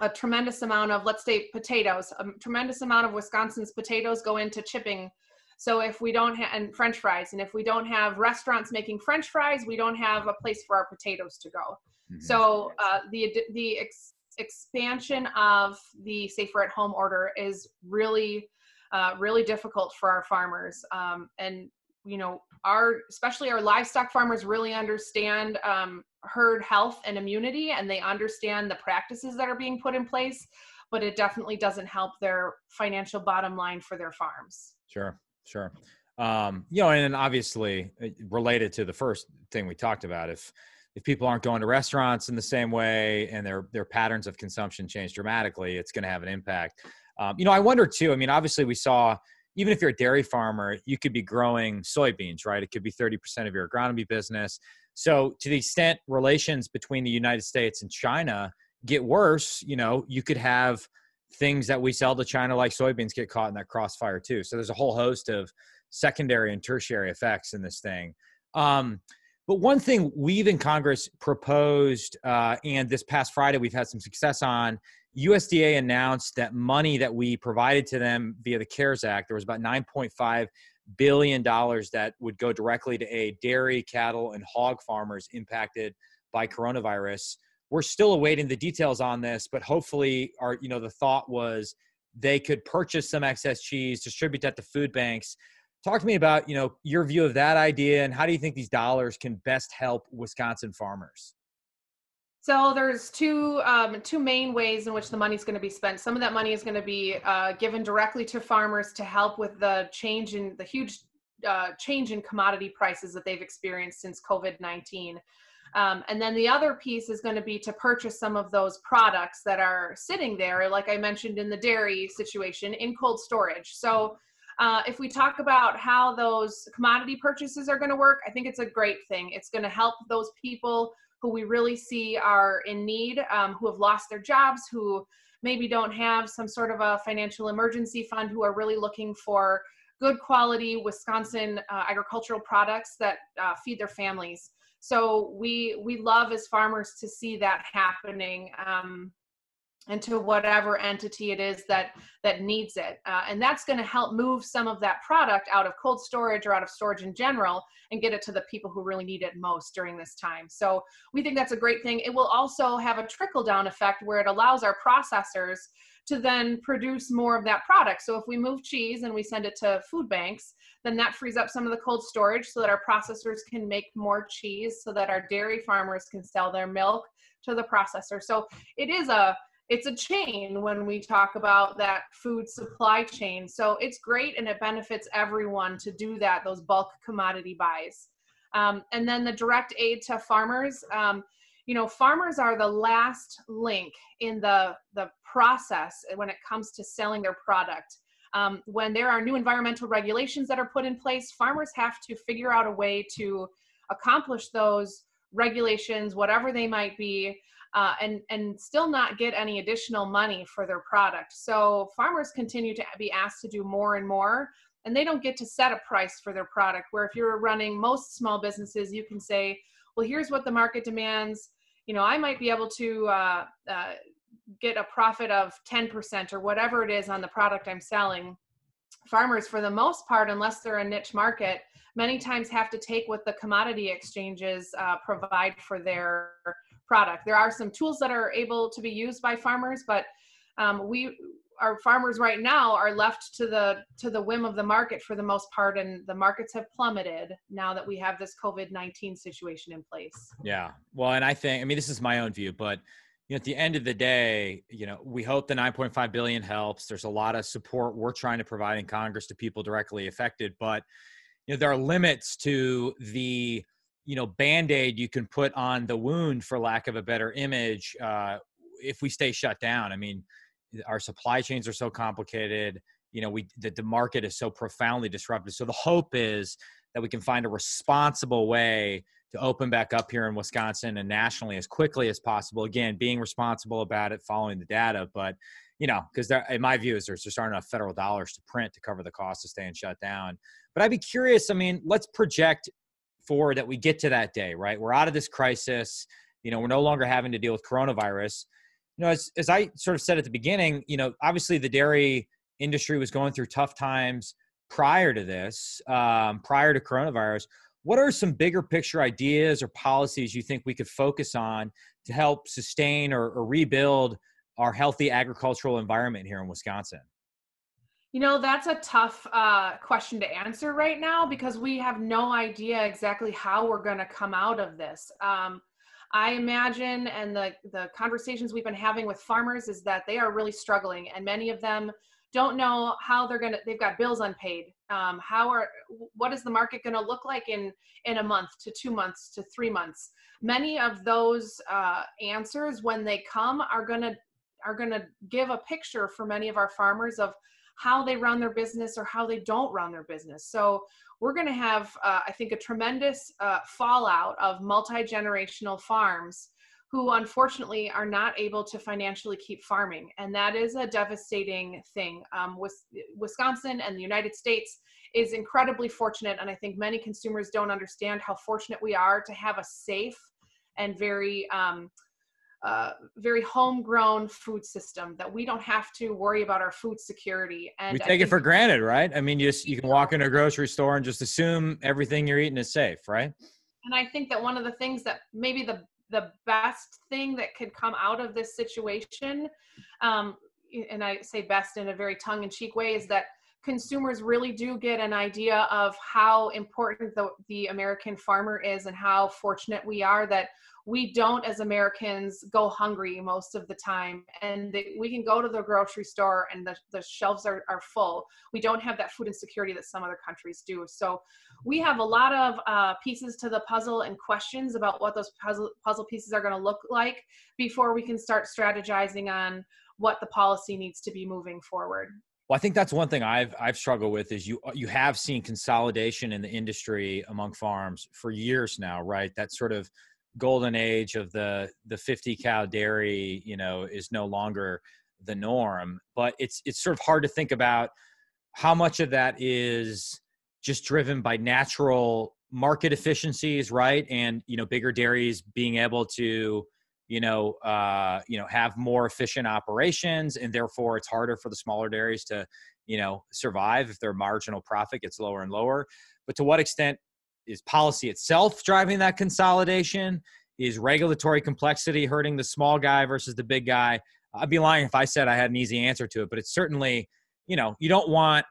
a tremendous amount of, let's say, potatoes, a tremendous amount of Wisconsin's potatoes go into chipping. So if we don't have, and French fries, and if we don't have restaurants making French fries, we don't have a place for our potatoes to go. Mm-hmm. So uh, the the ex- expansion of the safer at home order is really uh, really difficult for our farmers. Um, and you know, our especially our livestock farmers really understand um, herd health and immunity, and they understand the practices that are being put in place. But it definitely doesn't help their financial bottom line for their farms. Sure, sure. Um, you know, and obviously uh, related to the first thing we talked about, if if people aren't going to restaurants in the same way and their their patterns of consumption change dramatically, it's going to have an impact. Um, you know, I wonder too. I mean, obviously, we saw even if you're a dairy farmer, you could be growing soybeans, right? It could be 30% of your agronomy business. So, to the extent relations between the United States and China get worse, you know, you could have things that we sell to China, like soybeans, get caught in that crossfire too. So, there's a whole host of secondary and tertiary effects in this thing. Um, but one thing we've in Congress proposed, uh, and this past Friday we've had some success on, USDA announced that money that we provided to them via the CARES Act, there was about 9.5 billion dollars that would go directly to aid dairy, cattle, and hog farmers impacted by coronavirus. We're still awaiting the details on this, but hopefully, our you know the thought was they could purchase some excess cheese, distribute that to food banks. Talk to me about you know your view of that idea and how do you think these dollars can best help Wisconsin farmers? So there's two um, two main ways in which the money is going to be spent. Some of that money is going to be uh, given directly to farmers to help with the change in the huge uh, change in commodity prices that they've experienced since COVID-19. Um, and then the other piece is going to be to purchase some of those products that are sitting there, like I mentioned in the dairy situation, in cold storage. So uh, if we talk about how those commodity purchases are going to work, I think it's a great thing. It's going to help those people who we really see are in need, um, who have lost their jobs, who maybe don't have some sort of a financial emergency fund, who are really looking for good quality Wisconsin uh, agricultural products that uh, feed their families. So we we love as farmers to see that happening. Um, and to whatever entity it is that that needs it. Uh, and that's going to help move some of that product out of cold storage or out of storage in general and get it to the people who really need it most during this time. So we think that's a great thing. It will also have a trickle down effect where it allows our processors to then produce more of that product. So if we move cheese and we send it to food banks then that frees up some of the cold storage so that our processors can make more cheese so that our dairy farmers can sell their milk to the processor. So it is a it's a chain when we talk about that food supply chain. So it's great and it benefits everyone to do that, those bulk commodity buys. Um, and then the direct aid to farmers. Um, you know, farmers are the last link in the, the process when it comes to selling their product. Um, when there are new environmental regulations that are put in place, farmers have to figure out a way to accomplish those regulations, whatever they might be, uh, and and still not get any additional money for their product. So farmers continue to be asked to do more and more, and they don't get to set a price for their product. Where if you're running most small businesses, you can say, well, here's what the market demands. You know, I might be able to uh, uh, get a profit of 10% or whatever it is on the product I'm selling. Farmers, for the most part, unless they're a niche market, many times have to take what the commodity exchanges uh, provide for their product. There are some tools that are able to be used by farmers, but um, we our farmers right now are left to the to the whim of the market for the most part and the markets have plummeted now that we have this covid-19 situation in place. Yeah. Well and i think i mean this is my own view but you know at the end of the day you know we hope the 9.5 billion helps. There's a lot of support we're trying to provide in congress to people directly affected but you know there are limits to the you know band-aid you can put on the wound for lack of a better image uh, if we stay shut down. I mean our supply chains are so complicated you know we the, the market is so profoundly disrupted. So the hope is that we can find a responsible way to open back up here in wisconsin and nationally as quickly as possible. Again being responsible about it following the data but you know because in my view is there's just aren't enough federal dollars to print to cover the cost of staying shut down. But i'd be curious i mean let's project forward that we get to that day, right? We're out of this crisis. You know, we're no longer having to deal with coronavirus. You know, as, as I sort of said at the beginning, you know, obviously the dairy industry was going through tough times prior to this, um, prior to coronavirus. What are some bigger picture ideas or policies you think we could focus on to help sustain or, or rebuild our healthy agricultural environment here in Wisconsin? You know, that's a tough uh, question to answer right now because we have no idea exactly how we're going to come out of this. Um, I imagine, and the, the conversations we've been having with farmers is that they are really struggling, and many of them don't know how they're gonna. They've got bills unpaid. Um, how are what is the market going to look like in in a month to two months to three months? Many of those uh, answers, when they come, are gonna are gonna give a picture for many of our farmers of how they run their business or how they don't run their business. So we're going to have, uh, I think, a tremendous uh, fallout of multi generational farms who unfortunately are not able to financially keep farming. And that is a devastating thing. Um, Wisconsin and the United States is incredibly fortunate. And I think many consumers don't understand how fortunate we are to have a safe and very um, uh, very homegrown food system that we don't have to worry about our food security. And we take it for granted, right? I mean, you just, you can walk into a grocery store and just assume everything you're eating is safe, right? And I think that one of the things that maybe the the best thing that could come out of this situation, um, and I say best in a very tongue-in-cheek way, is that consumers really do get an idea of how important the, the American farmer is and how fortunate we are that we don't as Americans go hungry most of the time and they, we can go to the grocery store and the, the shelves are, are full. We don't have that food insecurity that some other countries do. So we have a lot of uh, pieces to the puzzle and questions about what those puzzle, puzzle pieces are going to look like before we can start strategizing on what the policy needs to be moving forward. Well, I think that's one thing I've I've struggled with is you you have seen consolidation in the industry among farms for years now, right? That sort of golden age of the the 50 cow dairy, you know, is no longer the norm. But it's it's sort of hard to think about how much of that is just driven by natural market efficiencies, right? And you know, bigger dairies being able to you know, uh, you know, have more efficient operations, and therefore it's harder for the smaller dairies to, you know, survive if their marginal profit gets lower and lower. But to what extent is policy itself driving that consolidation? Is regulatory complexity hurting the small guy versus the big guy? I'd be lying if I said I had an easy answer to it, but it's certainly, you know, you don't want,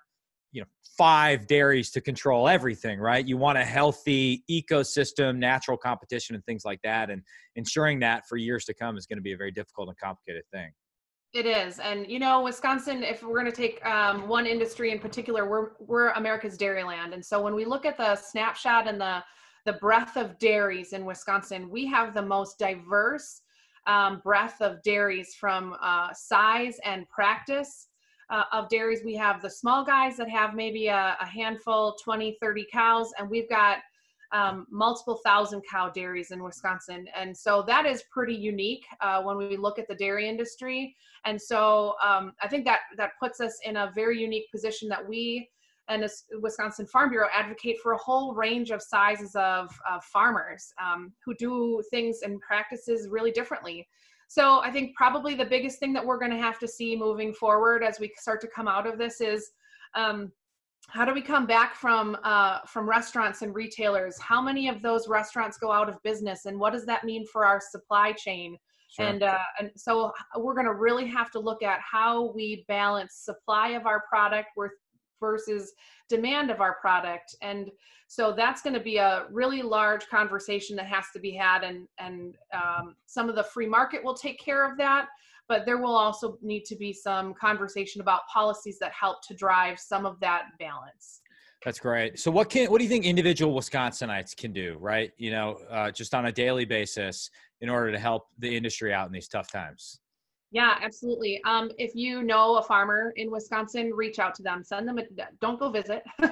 you know, five dairies to control everything, right? You want a healthy ecosystem, natural competition, and things like that. And ensuring that for years to come is going to be a very difficult and complicated thing. It is, and you know, Wisconsin. If we're going to take um, one industry in particular, we're we're America's dairy land, and so when we look at the snapshot and the the breadth of dairies in Wisconsin, we have the most diverse um, breadth of dairies from uh, size and practice uh, of dairies. We have the small guys that have maybe a, a handful, 20, 30 cows, and we've got um, multiple thousand cow dairies in Wisconsin. And so that is pretty unique uh, when we look at the dairy industry. And so um, I think that that puts us in a very unique position that we and the Wisconsin Farm Bureau advocate for a whole range of sizes of, of farmers um, who do things and practices really differently. So I think probably the biggest thing that we're going to have to see moving forward as we start to come out of this is um, how do we come back from uh, from restaurants and retailers? How many of those restaurants go out of business, and what does that mean for our supply chain? Sure. And uh, and so we're going to really have to look at how we balance supply of our product versus demand of our product, and so that's going to be a really large conversation that has to be had, and and um, some of the free market will take care of that but there will also need to be some conversation about policies that help to drive some of that balance. That's great. So, what can what do you think individual Wisconsinites can do, right? You know, uh, just on a daily basis, in order to help the industry out in these tough times. Yeah, absolutely. Um, if you know a farmer in Wisconsin, reach out to them. Send them. A, don't go visit. *laughs*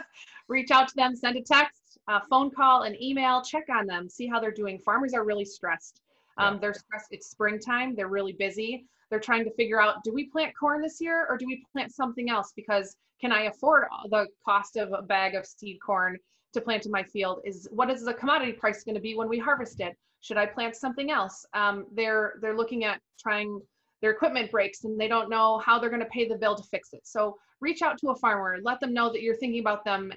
reach out to them. Send a text, a phone call, an email. Check on them. See how they're doing. Farmers are really stressed. Um, yeah. They're stressed. It's springtime. They're really busy they're trying to figure out do we plant corn this year or do we plant something else? Because can i afford the cost of a bag of seed corn to plant in my field? Is what is the commodity price going to be when we harvest it? Should i plant something else? Um, they're they're looking at trying their equipment breaks and they don't know how they're going to pay the bill to fix it. So reach out to a farmer let them know that you're thinking about them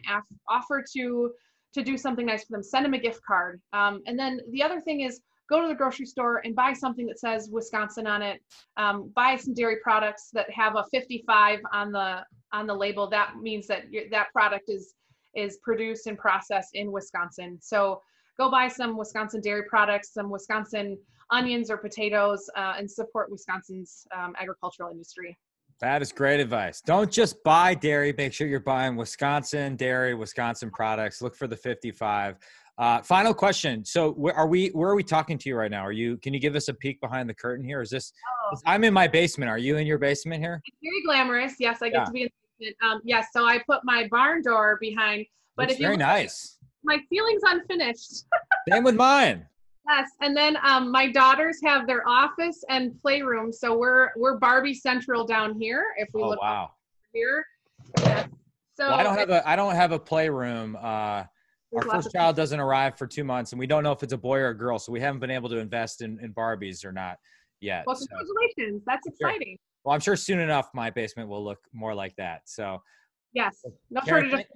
offer to to do something nice for them send them a gift card. Um, and then the other thing is go to the grocery store and buy something that says Wisconsin on it. Um, buy some dairy products that have a 55 on the on the label. That means that that product is is produced and processed in Wisconsin. So go buy some Wisconsin dairy products, some Wisconsin onions or potatoes, uh, and support Wisconsin's um, agricultural industry. That is great advice. Don't just buy dairy. Make sure you're buying Wisconsin dairy, Wisconsin products. Look for the 55. Uh, final question. So, where are we? Where are we talking to you right now? Are you? Can you give us a peek behind the curtain here? Is this? Oh. I'm in my basement. Are you in your basement here? It's very glamorous. Yes, I get yeah. to be in the basement. Um, yes, so I put my barn door behind. But Looks if very nice. My ceiling's unfinished. *laughs* Same with mine. Yes, and then um, my daughters have their office and playroom, so we're we're Barbie Central down here. If we oh, look wow. here, yes. so well, I don't have a I don't have a playroom. Uh, our first child doesn't arrive for two months, and we don't know if it's a boy or a girl, so we haven't been able to invest in, in Barbies or not yet. Well, congratulations! So. That's exciting. Sure. Well, I'm sure soon enough my basement will look more like that. So, yes, no Karen, shortage.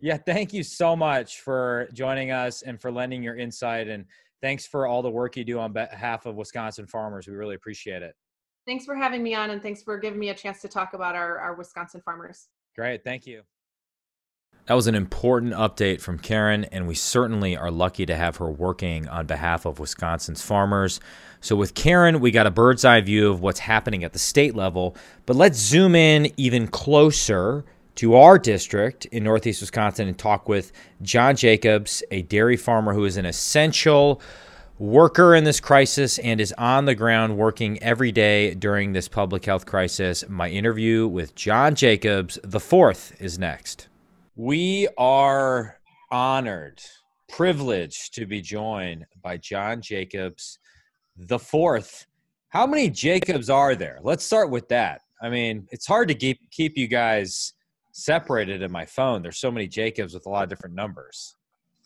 Yeah, thank you so much for joining us and for lending your insight, and thanks for all the work you do on behalf of Wisconsin farmers. We really appreciate it. Thanks for having me on, and thanks for giving me a chance to talk about our, our Wisconsin farmers. Great, thank you. That was an important update from Karen, and we certainly are lucky to have her working on behalf of Wisconsin's farmers. So, with Karen, we got a bird's eye view of what's happening at the state level, but let's zoom in even closer to our district in Northeast Wisconsin and talk with John Jacobs, a dairy farmer who is an essential worker in this crisis and is on the ground working every day during this public health crisis. My interview with John Jacobs, the fourth, is next. We are honored, privileged to be joined by John Jacobs, the fourth. How many Jacobs are there? Let's start with that. I mean, it's hard to keep keep you guys separated in my phone. There's so many Jacobs with a lot of different numbers.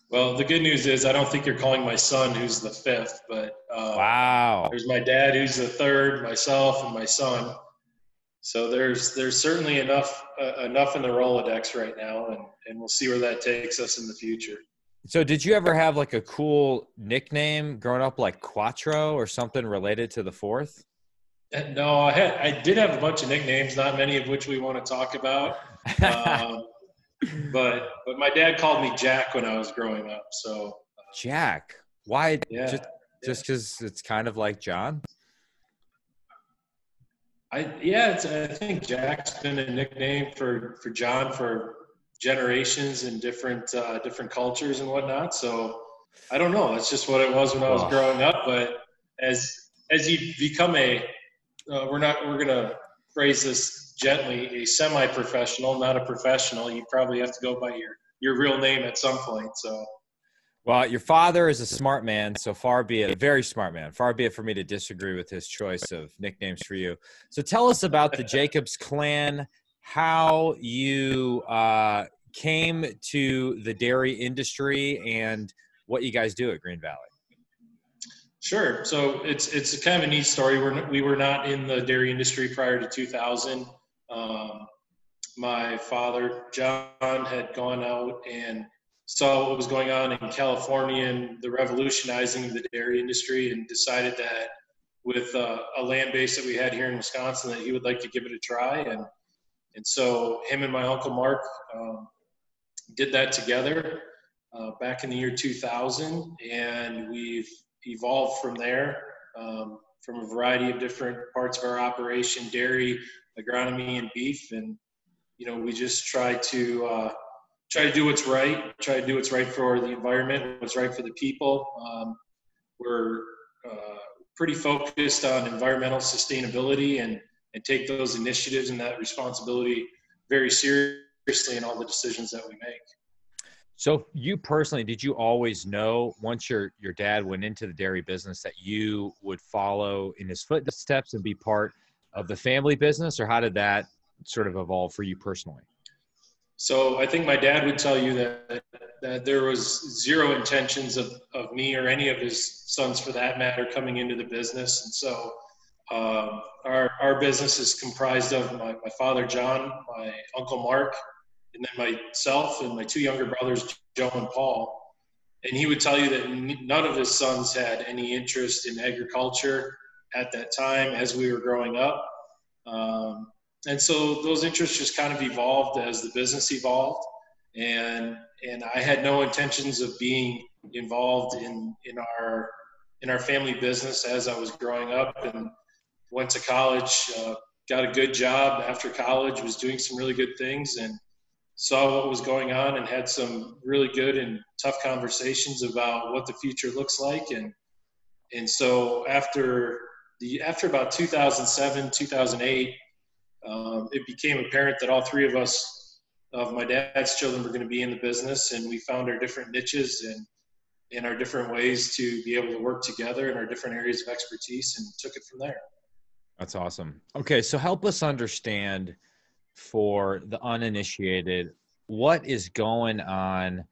Well, the good news is I don't think you're calling my son, who's the fifth, but uh, wow. There's my dad, who's the third, myself, and my son. So there's there's certainly enough uh, enough in the Rolodex right now, and and we'll see where that takes us in the future. So, did you ever have like a cool nickname growing up, like Quattro or something related to the fourth? Uh, no, I had I did have a bunch of nicknames, not many of which we want to talk about. um, *laughs* but but my dad called me Jack when I was growing up. So Jack, why? Yeah, just just because it's kind of like John. I yeah, I think Jack's been a nickname for for John for generations and different uh, different cultures and whatnot. So I don't know. That's just what it was when I was growing up. But as as you become a, uh, we're not we're gonna phrase this gently, a semi-professional, not a professional. You probably have to go by your your real name at some point. So. Well, your father is a smart man, so far be it, a very smart man. Far be it for me to disagree with his choice of nicknames for you. So tell us about the Jacobs clan, how you uh, came to the dairy industry, and what you guys do at Green Valley. Sure. So it's it's kind of a neat story. We're we were not in the dairy industry prior to 2000. Um, my father John had gone out and saw what was going on in California and the revolutionizing of the dairy industry, and decided that with uh, a land base that we had here in Wisconsin, that he would like to give it a try. And and so him and my uncle Mark um, did that together uh, back in the year 2000, and we've evolved from there. Um, from a variety of different parts of our operation, dairy, agronomy, and beef, and you know we just try to uh, try to do what's right, try to do what's right for the environment, what's right for the people. Um, we're uh, pretty focused on environmental sustainability and, and take those initiatives and that responsibility very seriously in all the decisions that we make. So you personally, did you always know once your your dad went into the dairy business that you would follow in his footsteps and be part of the family business, or how did that sort of evolve for you personally? So I think my dad would tell you that that there was zero intentions of, of me or any of his sons, for that matter, coming into the business. And so um, our our business is comprised of my, my father John, my uncle Mark, and then myself and my two younger brothers Joe and Paul. And he would tell you that none of his sons had any interest in agriculture at that time as we were growing up. Um, and so those interests just kind of evolved as the business evolved. And and I had no intentions of being involved in in our in our family business as I was growing up. And went to college uh, got a good job after college was doing some really good things and saw what was going on and had some really good and tough conversations about what the future looks like. And and so after the after about 2007 2008 um, it became apparent that all three of us, of my dad's children, were going to be in the business, and we found our different niches and in our different ways to be able to work together in our different areas of expertise, and took it from there. That's awesome. Okay, so help us understand for the uninitiated what is going on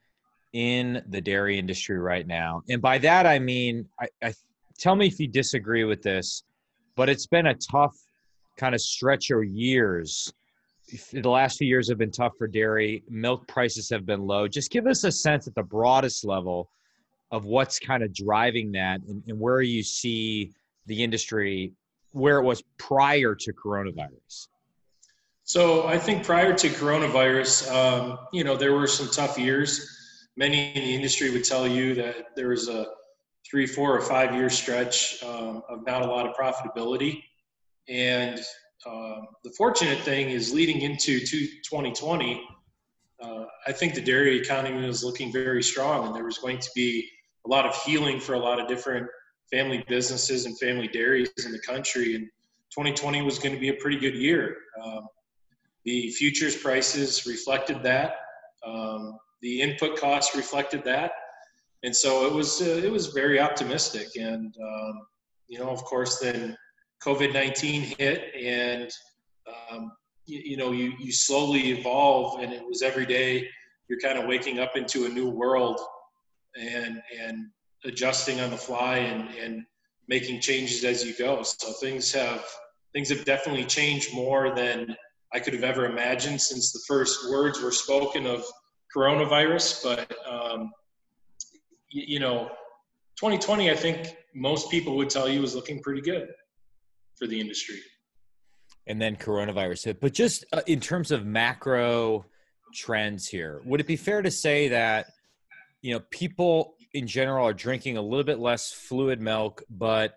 in the dairy industry right now, and by that I mean, I, I tell me if you disagree with this, but it's been a tough kind of stretch of years. The last few years have been tough for dairy milk prices have been low. Just give us a sense at the broadest level of what's kind of driving that and, and where you see the industry where it was prior to coronavirus. So i think prior to coronavirus um, you know there were some tough years. Many in the industry would tell you that there was a three four or five year stretch um, of not a lot of profitability and um, the fortunate thing is leading into 2020, uh, I think the dairy economy was looking very strong, and there was going to be a lot of healing for a lot of different family businesses and family dairies in the country. And 2020 was going to be a pretty good year. Um, the futures prices reflected that. Um, the input costs reflected that, and so it was uh, it was very optimistic. And um, you know, of course, then COVID 19 hit, and um, you, you, know, you, you slowly evolve, and it was every day you're kind of waking up into a new world and and adjusting on the fly and and making changes as you go. So things have things have definitely changed more than I could have ever imagined since the first words were spoken of coronavirus. But um, you, you know, 2020, I think most people would tell you is looking pretty good for the industry. And then coronavirus hit. But just uh, in terms of macro trends here, would it be fair to say that you know people in general are drinking a little bit less fluid milk, but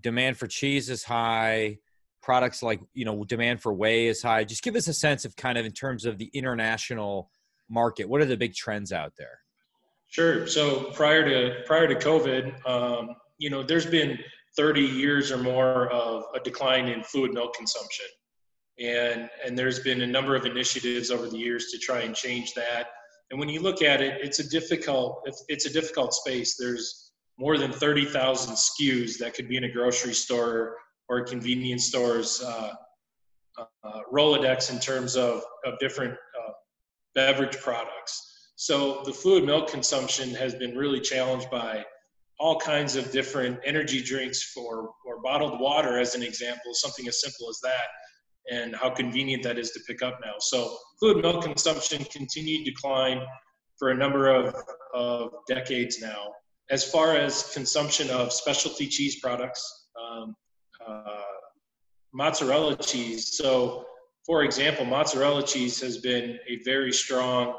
demand for cheese is high. Products like you know demand for whey is high. Just give us a sense of kind of in terms of the international market. What are the big trends out there? Sure. So prior to prior to COVID, um, you know, there's been 30 years or more of a decline in fluid milk consumption, and and there's been a number of initiatives over the years to try and change that. And when you look at it, it's a difficult it's a difficult space. There's more than 30,000 SKUs that could be in a grocery store or convenience stores uh, uh, Rolodex in terms of, of different uh, beverage products. So the fluid milk consumption has been really challenged by all kinds of different energy drinks for or bottled water as an example, something as simple as that, and how convenient that is to pick up now. So fluid milk consumption continued decline for a number of, of decades now. As far as consumption of specialty cheese products, um, uh, mozzarella cheese. So, for example, mozzarella cheese has been a very strong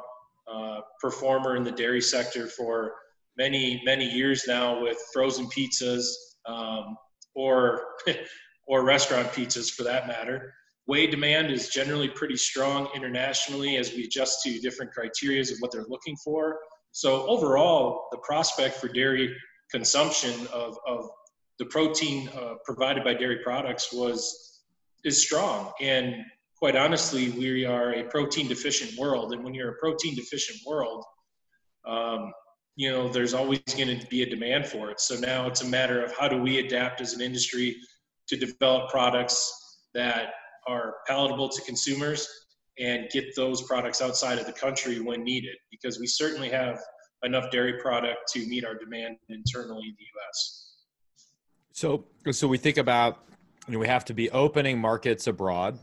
uh, performer in the dairy sector for many many years now with frozen pizzas um, or *laughs* or restaurant pizzas for that matter. Whey demand is generally pretty strong internationally as we adjust to different criteria of what they're looking for. So overall, the prospect for dairy consumption of, of the protein uh, provided by dairy products was is strong. And quite honestly, we are a protein deficient world. And when you're a protein deficient world, um, you know, there's always going to be a demand for it. So now it's a matter of how do we adapt as an industry to develop products that are palatable to consumers and get those products outside of the country when needed, because we certainly have enough dairy product to meet our demand internally in the U.S. So, so we think about, you know, we have to be opening markets abroad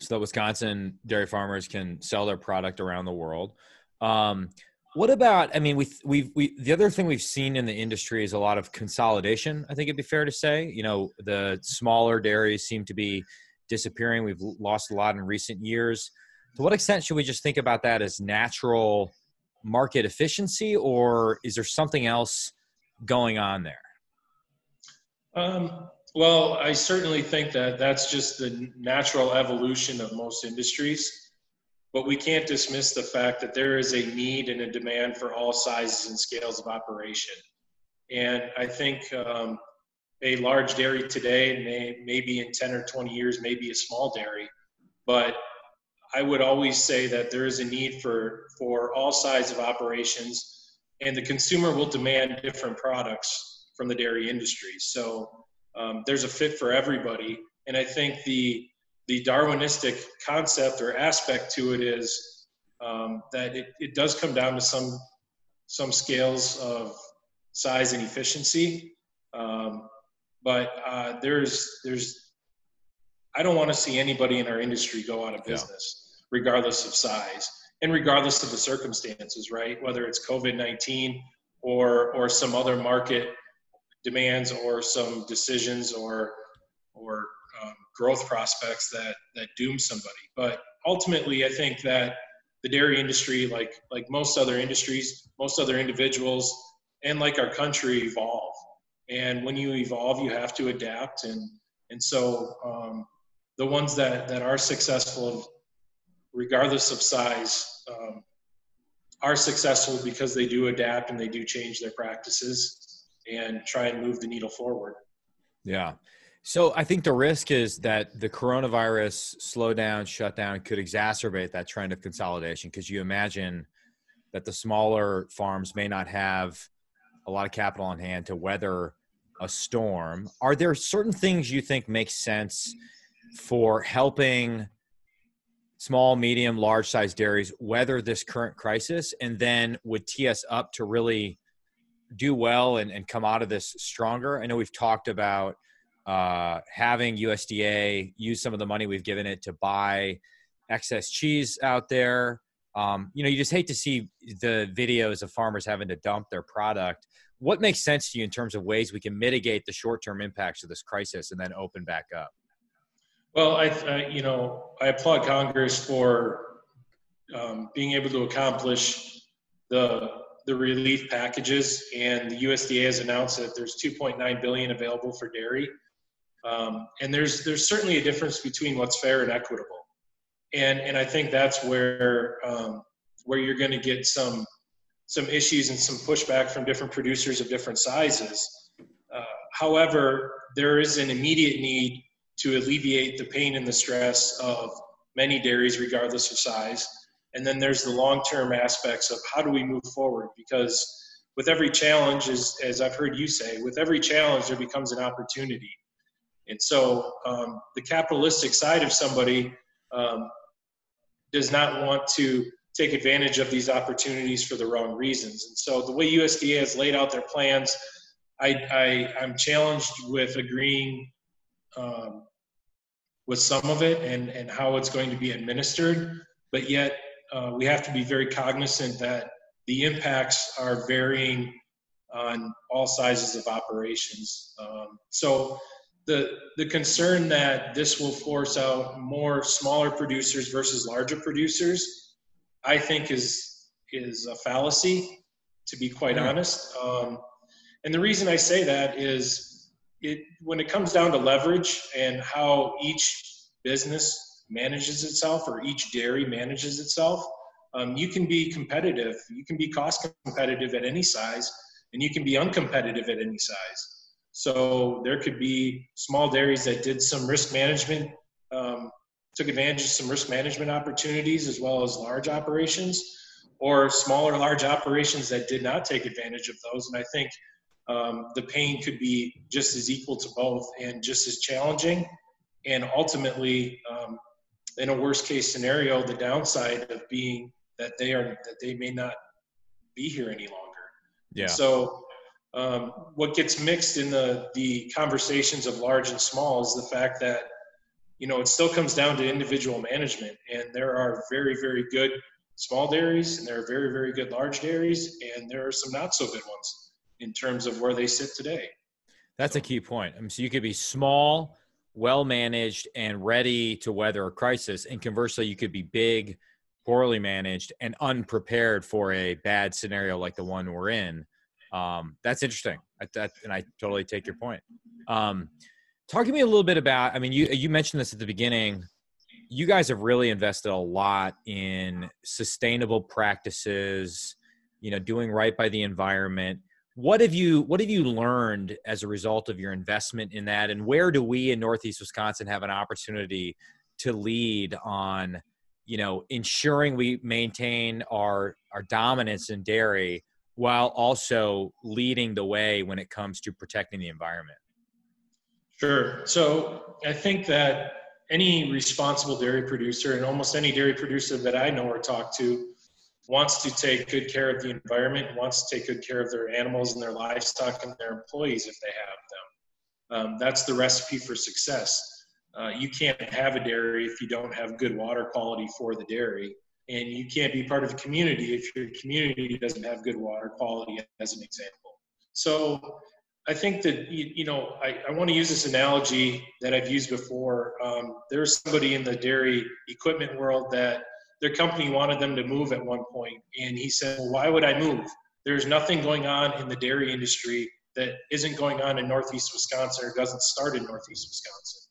so that Wisconsin dairy farmers can sell their product around the world. Um, what about? I mean, we we we the other thing we've seen in the industry is a lot of consolidation. I think it'd be fair to say. You know, the smaller dairies seem to be disappearing. We've lost a lot in recent years. To what extent should we just think about that as natural market efficiency, or is there something else going on there? Um, well, I certainly think that that's just the natural evolution of most industries. But we can't dismiss the fact that there is a need and a demand for all sizes and scales of operation. And I think um, a large dairy today may maybe in 10 or 20 years may be a small dairy. But I would always say that there is a need for, for all sides of operations, and the consumer will demand different products from the dairy industry. So um, there's a fit for everybody. And I think the the Darwinistic concept or aspect to it is um, that it, it does come down to some some scales of size and efficiency. Um, but uh, there's there's I don't want to see anybody in our industry go out of business, yeah. regardless of size and regardless of the circumstances, right? Whether it's COVID nineteen or or some other market demands or some decisions or or um, growth prospects that that doom somebody. But ultimately, I think that the dairy industry, like like most other industries, most other individuals, and like our country, evolve. And when you evolve, you have to adapt. And and so um, the ones that that are successful, regardless of size. Um, are successful because they do adapt and they do change their practices and try and move the needle forward. Yeah. So I think the risk is that the coronavirus slowdown, shutdown could exacerbate that trend of consolidation because you imagine that the smaller farms may not have a lot of capital on hand to weather a storm. Are there certain things you think make sense for helping small, medium, large size dairies weather this current crisis and then would tee us up to really do well and, and come out of this stronger? I know we've talked about uh, having USDA use some of the money we've given it to buy excess cheese out there. Um, you know, you just hate to see the videos of farmers having to dump their product. What makes sense to you in terms of ways we can mitigate the short-term impacts of this crisis and then open back up? Well, I, I you know, I applaud Congress for um, being able to accomplish the the relief packages, and the USDA has announced that there's 2.9 billion available for dairy. Um, and there's there's certainly a difference between what's fair and equitable, and and I think that's where um, where you're going to get some some issues and some pushback from different producers of different sizes. Uh, however, there is an immediate need to alleviate the pain and the stress of many dairies, regardless of size. And then there's the long-term aspects of how do we move forward? Because with every challenge, as, as I've heard you say, with every challenge, there becomes an opportunity. And so um, the capitalistic side of somebody um, does not want to take advantage of these opportunities for the wrong reasons. And so the way USDA has laid out their plans, I, I, I'm challenged with agreeing um, with some of it and, and how it's going to be administered. But yet, uh, we have to be very cognizant that the impacts are varying on all sizes of operations. Um, so the the concern that this will force out more smaller producers versus larger producers, I think is is a fallacy, to be quite mm-hmm. honest. Um, and the reason I say that is it when it comes down to leverage and how each business manages itself or each dairy manages itself, um, you can be competitive. You can be cost competitive at any size, and you can be uncompetitive at any size. So there could be small dairies that did some risk management, um, took advantage of some risk management opportunities, as well as large operations, or smaller large operations that did not take advantage of those. And I think um, the pain could be just as equal to both and just as challenging. And ultimately, um, in a worst case scenario, the downside of being that they are that they may not be here any longer. Yeah. So um, what gets mixed in the the conversations of large and small is the fact that you know it still comes down to individual management, and there are very very good small dairies, and there are very very good large dairies, and there are some not so good ones in terms of where they sit today. That's a key point. I mean, so you could be small, well managed, and ready to weather a crisis, and conversely, you could be big, poorly managed, and unprepared for a bad scenario like the one we're in um, that's interesting. I, that, and I totally take your point. Um, talk to me a little bit about. I mean, you you mentioned this at the beginning. You guys have really invested a lot in sustainable practices. You know, doing right by the environment. What have you What have you learned as a result of your investment in that? And where do we in Northeast Wisconsin have an opportunity to lead on? You know, ensuring we maintain our our dominance in dairy while also leading the way when it comes to protecting the environment? Sure. So I think that any responsible dairy producer and almost any dairy producer that I know or talk to wants to take good care of the environment, wants to take good care of their animals and their livestock and their employees if they have them. Um, that's the recipe for success. Uh, you can't have a dairy if you don't have good water quality for the dairy and you can't be part of a community if your community doesn't have good water quality as an example. So i think that you, you know I, I want to use this analogy that i've used before. Um, there's somebody in the dairy equipment world that their company wanted them to move at one point and he said well, why would i move? There's nothing going on in the dairy industry that isn't going on in northeast wisconsin or doesn't start in northeast wisconsin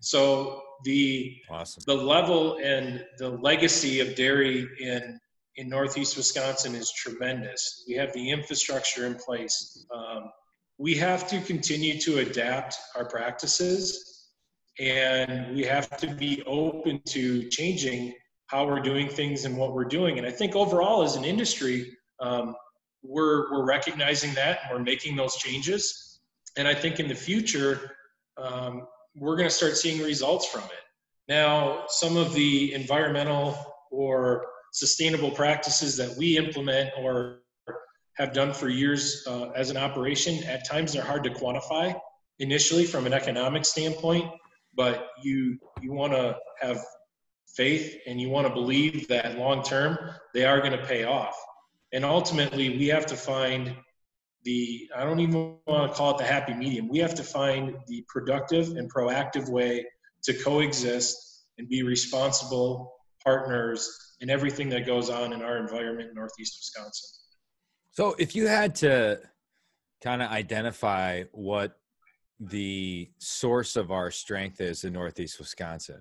so the awesome. the level and the legacy of dairy in in Northeast Wisconsin is tremendous. We have the infrastructure in place. Um, we have to continue to adapt our practices, and we have to be open to changing how we're doing things and what we're doing. And I think overall, as an industry, um, we're we're recognizing that and we're making those changes. And I think in the future, um, we're going to start seeing results from it. Now, some of the environmental or sustainable practices that we implement or have done for years uh, as an operation, at times they're hard to quantify initially from an economic standpoint, but you you want to have faith and you want to believe that long term they are going to pay off. And ultimately, we have to find the I don't even want to call it the happy medium. We have to find the productive and proactive way to coexist and be responsible partners in everything that goes on in our environment in Northeast Wisconsin. So, if you had to kind of identify what the source of our strength is in Northeast Wisconsin,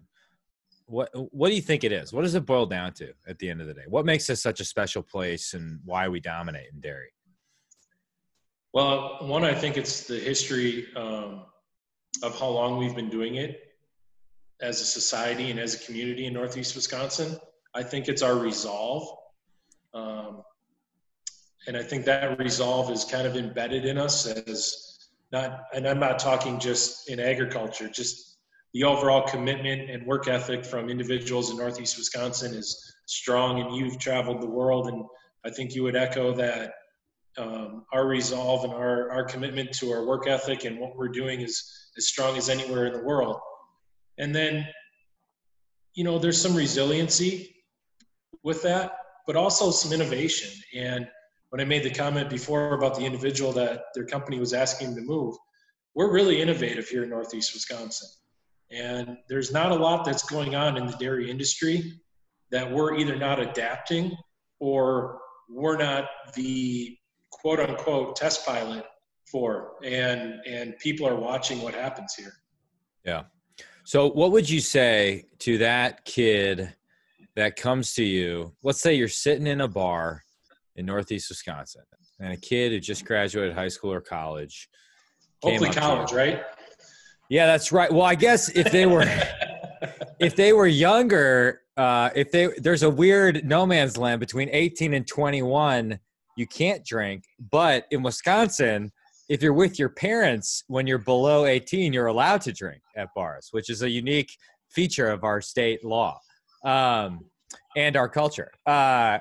what what do you think it is? What does it boil down to at the end of the day? What makes us such a special place, and why we dominate in dairy? Well, one, I think it's the history um, of how long we've been doing it as a society and as a community in Northeast Wisconsin. I think it's our resolve. Um, and I think that resolve is kind of embedded in us as not, and I'm not talking just in agriculture, just the overall commitment and work ethic from individuals in Northeast Wisconsin is strong, and you've traveled the world, and I think you would echo that um, our resolve and our, our commitment to our work ethic and what we're doing is as strong as anywhere in the world. And then, you know, there's some resiliency with that, but also some innovation. And when I made the comment before about the individual that their company was asking to move, we're really innovative here in Northeast Wisconsin. And there's not a lot that's going on in the dairy industry that we're either not adapting or we're not the quote unquote test pilot for. And and people are watching what happens here. Yeah. So what would you say to that kid that comes to you? Let's say you're sitting in a bar in Northeast Wisconsin, and a kid who just graduated high school or college. Hopefully, college, right? Yeah, that's right. Well, I guess if they were *laughs* if they were younger, uh, if they there's a weird no man's land between 18 and 21, you can't drink. But in Wisconsin, if you're with your parents when you're below 18, you're allowed to drink at bars, which is a unique feature of our state law um, and our culture. Uh,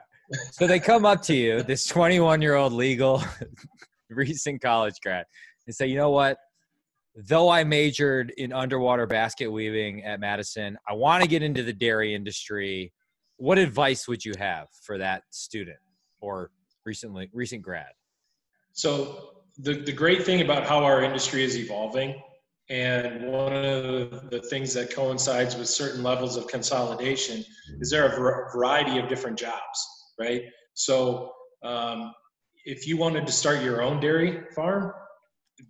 so they come up to you, this 21 year old legal *laughs* recent college grad, and say, you know what? Though I majored in underwater basket weaving at Madison, I want to get into the dairy industry. What advice would you have for that student or recently recent grad? So the, the great thing about how our industry is evolving and one of the things that coincides with certain levels of consolidation is there are a variety of different jobs right? So um, if you wanted to start your own dairy farm,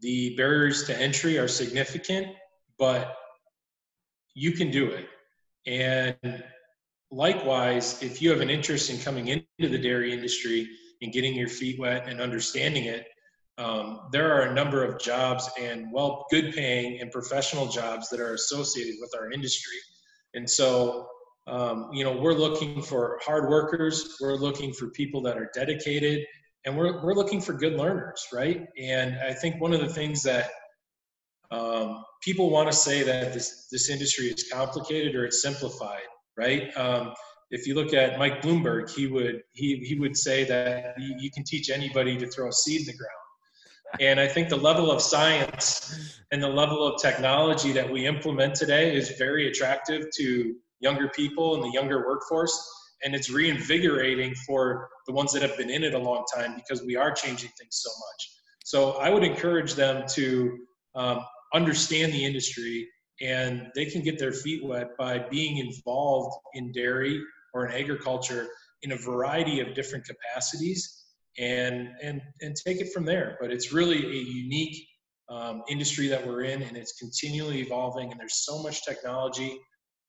the barriers to entry are significant, but you can do it. And likewise, if you have an interest in coming into the dairy industry and getting your feet wet and understanding it, um, there are a number of jobs and well, good paying and professional jobs that are associated with our industry. And so um, you know, we're looking for hard workers. We're looking for people that are dedicated, and we're we're looking for good learners, right? And I think one of the things that um, people want to say that this this industry is complicated or it's simplified, right? If you look at Mike Bloomberg, he would he he would say that you, you can teach anybody to throw a seed in the ground. And I think the level of science and the level of technology that we implement today is very attractive to younger people and the younger workforce and it's reinvigorating for the ones that have been in it a long time because we are changing things so much so i would encourage them to um, understand the industry and they can get their feet wet by being involved in dairy or in agriculture in a variety of different capacities and and and take it from there but it's really a unique um, industry that we're in and it's continually evolving and there's so much technology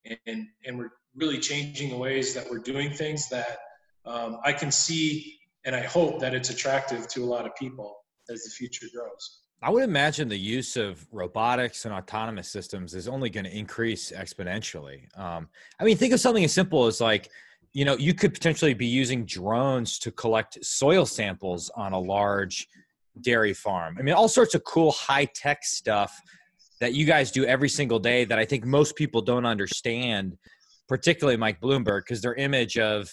and and we're really changing the ways that we're doing things that um, I can see and I hope that it's attractive to a lot of people as the future grows. I would imagine the use of robotics and autonomous systems is only going to increase exponentially. Um, I mean, think of something as simple as like, you know, you could potentially be using drones to collect soil samples on a large dairy farm. I mean, all sorts of cool high tech stuff that you guys do every single day that I think most people don't understand, particularly Mike Bloomberg, because their image of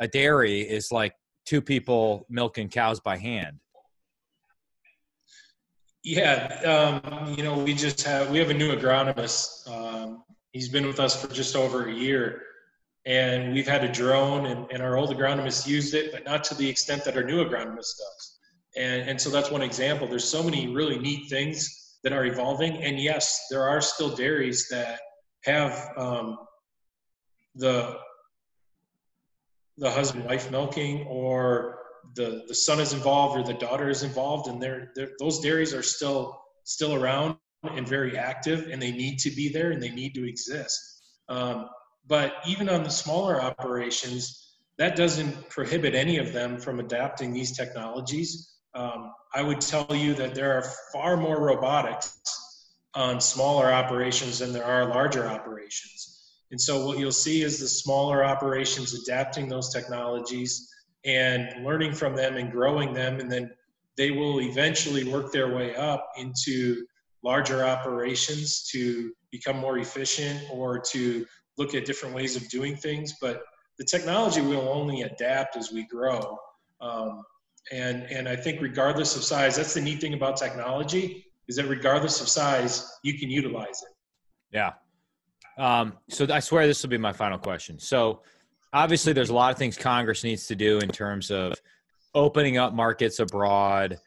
a dairy is like two people milking cows by hand. Yeah, um, you know, we just have we have a new agronomist. Um, he's been with us for just over a year, and we've had a drone, and, and our old agronomist used it, but not to the extent that our new agronomist does. And and so that's one example. There's so many really neat things that are evolving, and yes, there are still dairies that have um, the the husband wife milking or the the son is involved or the daughter is involved and they're, they're, those dairies are still still around and very active and they need to be there and they need to exist. Um, but even on the smaller operations that doesn't prohibit any of them from adapting these technologies. Um, i would tell you that there are far more robotics on smaller operations than there are larger operations. And so what you'll see is the smaller operations adapting those technologies and learning from them and growing them and then they will eventually work their way up into larger operations to become more efficient or to look at different ways of doing things. But the technology will only adapt as we grow. Um, and and i think regardless of size that's the neat thing about technology is that regardless of size you can utilize it. Yeah. Um, so i swear this will be my final question. So obviously there's a lot of things Congress needs to do in terms of opening up markets abroad,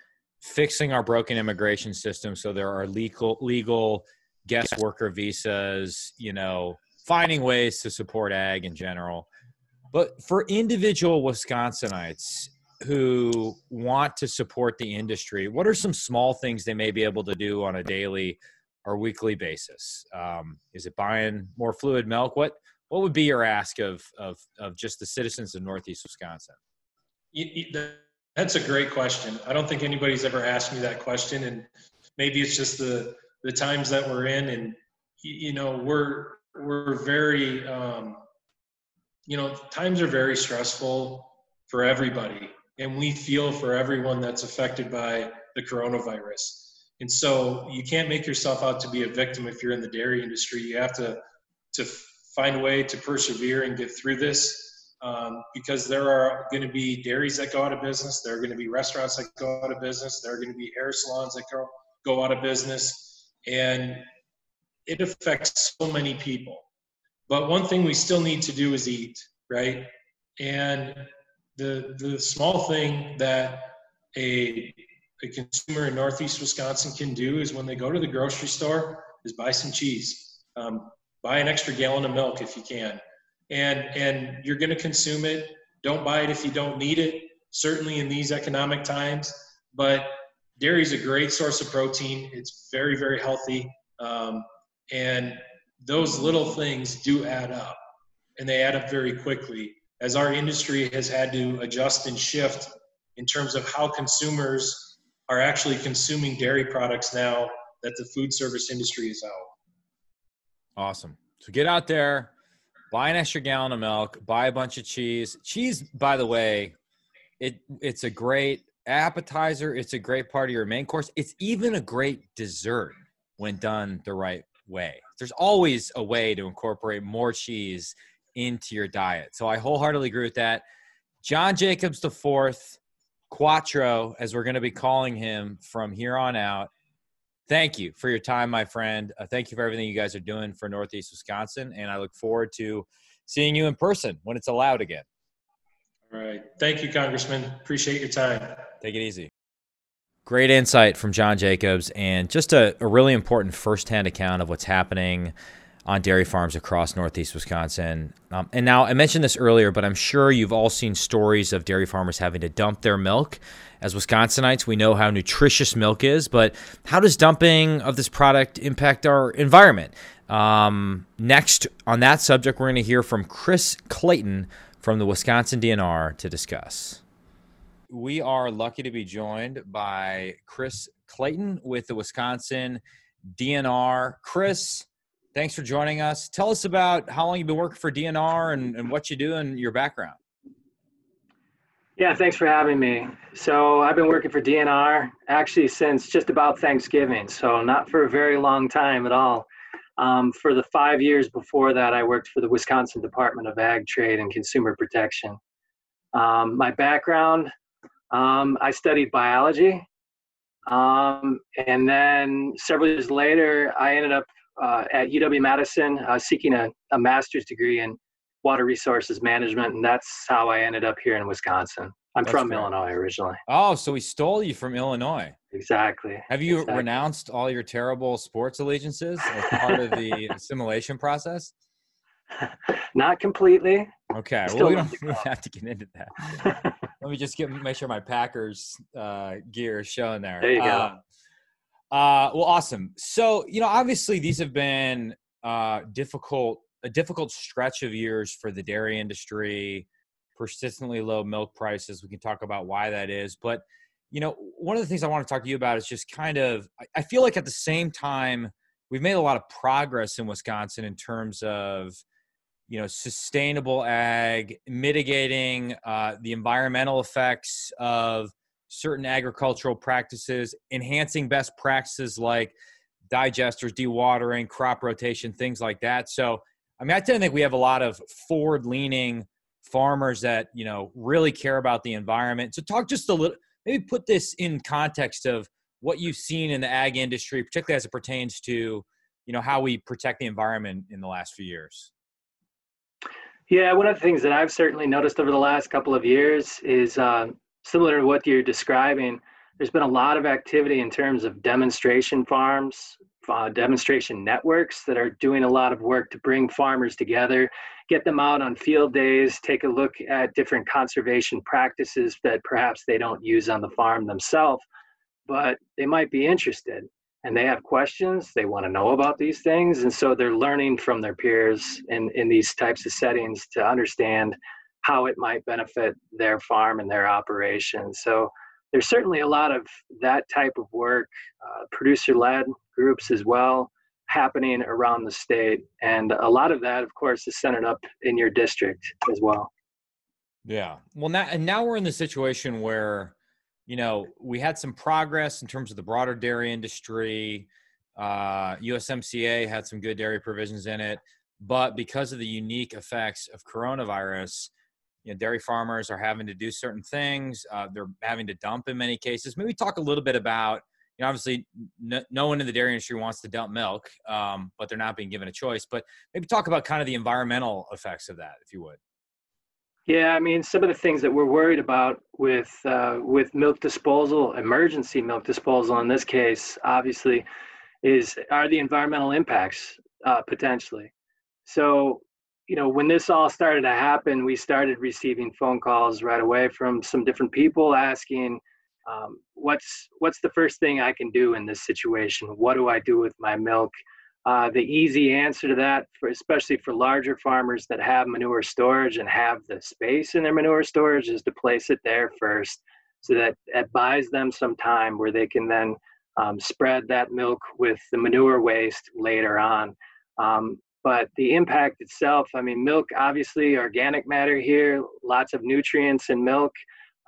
fixing our broken immigration system so there are legal legal guest worker visas, you know, finding ways to support ag in general. But for individual Wisconsinites who want to support the industry, what are some small things they may be able to do on a daily or weekly basis? Um, is it buying more fluid milk? What what would be your ask of of of just the citizens of Northeast Wisconsin? That's a great question. I don't think anybody's ever asked me that question, and maybe it's just the the times that we're in, and you know we're we're very um, you know times are very stressful for everybody, and we feel for everyone that's affected by the coronavirus. And so you can't make yourself out to be a victim if you're in the dairy industry. You have to to find a way to persevere and get through this um, because there are going to be dairies that go out of business. There are going to be restaurants that go out of business. There are going to be hair salons that go, go out of business. And it affects so many people. But one thing we still need to do is eat, right? And the, the small thing that a, a consumer in Northeast Wisconsin can do is when they go to the grocery store is buy some cheese. Um, buy an extra gallon of milk if you can. And and you're going to consume it. Don't buy it if you don't need it certainly in these economic times. But dairy is a great source of protein. It's very very healthy. Um, and those little things do add up and they add up very quickly as our industry has had to adjust and shift in terms of how consumers are actually consuming dairy products now that the food service industry is out Awesome. So get out there, buy an extra gallon of milk, buy a bunch of cheese. Cheese, by the way, it it's a great appetizer. It's a great part of your main course. It's even a great dessert when done the right way. There's always a way to incorporate more cheese into your diet. So I wholeheartedly agree with that. John Jacobs the fourth, Quattro, as we're going to be calling him from here on out thank you for your time, my friend. Uh, thank you for everything you guys are doing for Northeast Wisconsin, and I look forward to seeing you in person when it's allowed again. All right. Thank you, Congressman. Appreciate your time. Take it easy. Great insight from John Jacobs, and just a, a really important firsthand account of what's happening on dairy farms across Northeast Wisconsin. Um, and now, I mentioned this earlier, but I'm sure you've all seen stories of dairy farmers having to dump their milk as Wisconsinites, we know how nutritious milk is, but how does dumping of this product impact our environment? Um, next, on that subject, we're going to hear from Chris Clayton from the Wisconsin DNR to discuss. We are lucky to be joined by Chris Clayton with the Wisconsin DNR. Chris, thanks for joining us. Tell us about how long you've been working for DNR and, and what you do and your background. Yeah, thanks for having me. So I've been working for DNR actually since just about Thanksgiving, so not for a very long time at all. Um, for the five years before that, I worked for the Wisconsin Department of Ag Trade and Consumer Protection. Um, my background, um, I studied biology. Um, and then several years later, I ended up uh, at UW Madison uh, seeking a, a master's degree in water resources management. And that's how I ended up here in Wisconsin. I'm That's from great. Illinois originally. Oh, so we stole you from Illinois. Exactly. Have you Exactly. renounced all your terrible sports allegiances as part of the *laughs* assimilation process? Not completely. Okay, Still well, we don't the really Cubs. have to get into that. *laughs* Let me just get make sure my Packers uh, gear is showing there. There you go. Uh, uh, well, awesome. So you know, obviously, these have been uh, difficult a difficult stretch of years for the dairy industry. Persistently low milk prices. We can talk about why that is, but you know, one of the things I want to talk to you about is just kind of. I- feel like at the same time, we've made a lot of progress in Wisconsin in terms of you know sustainable ag mitigating uh, the environmental effects of certain agricultural practices enhancing best practices like digesters dewatering crop rotation things like that. So i mean i tend to think we have a lot of forward leaning farmers that you know really care about the environment. So talk just a little maybe put this in context of what you've seen in the ag industry particularly as it pertains to you know how we protect the environment in the last few years. Yeah, one of the things that I've certainly noticed over the last couple of years is uh, similar to what you're describing. There's been a lot of activity in terms of demonstration farms, uh, demonstration networks that are doing a lot of work to bring farmers together, get them out on field days, take a look at different conservation practices that perhaps they don't use on the farm themselves, but they might be interested and they have questions they want to know about these things and so they're learning from their peers in, in these types of settings to understand how it might benefit their farm and their operation so there's certainly a lot of that type of work uh, producer-led groups as well happening around the state and a lot of that of course is centered up in your district as well Yeah. Well, now and now we're in the situation where, you know, we had some progress in terms of the broader dairy industry. Uh, USMCA had some good dairy provisions in it, but because of the unique effects of coronavirus, you know, dairy farmers are having to do certain things. Uh, they're having to dump in many cases. Maybe talk a little bit about. You know, obviously, no, no one in the dairy industry wants to dump milk, um, but they're not being given a choice. But maybe talk about kind of the environmental effects of that, if you would. Yeah, I mean, some of the things that we're worried about with uh, with milk disposal, emergency milk disposal in this case, obviously, is are the environmental impacts uh, potentially. So, you know, when this all started to happen, we started receiving phone calls right away from some different people asking, um, "What's what's the first thing I can do in this situation? What do I do with my milk?" Uh, the easy answer to that, for, especially for larger farmers that have manure storage and have the space in their manure storage, is to place it there first, so that it buys them some time where they can then um, spread that milk with the manure waste later on. Um, but the impact itself, I mean, milk, obviously, organic matter here, lots of nutrients in milk.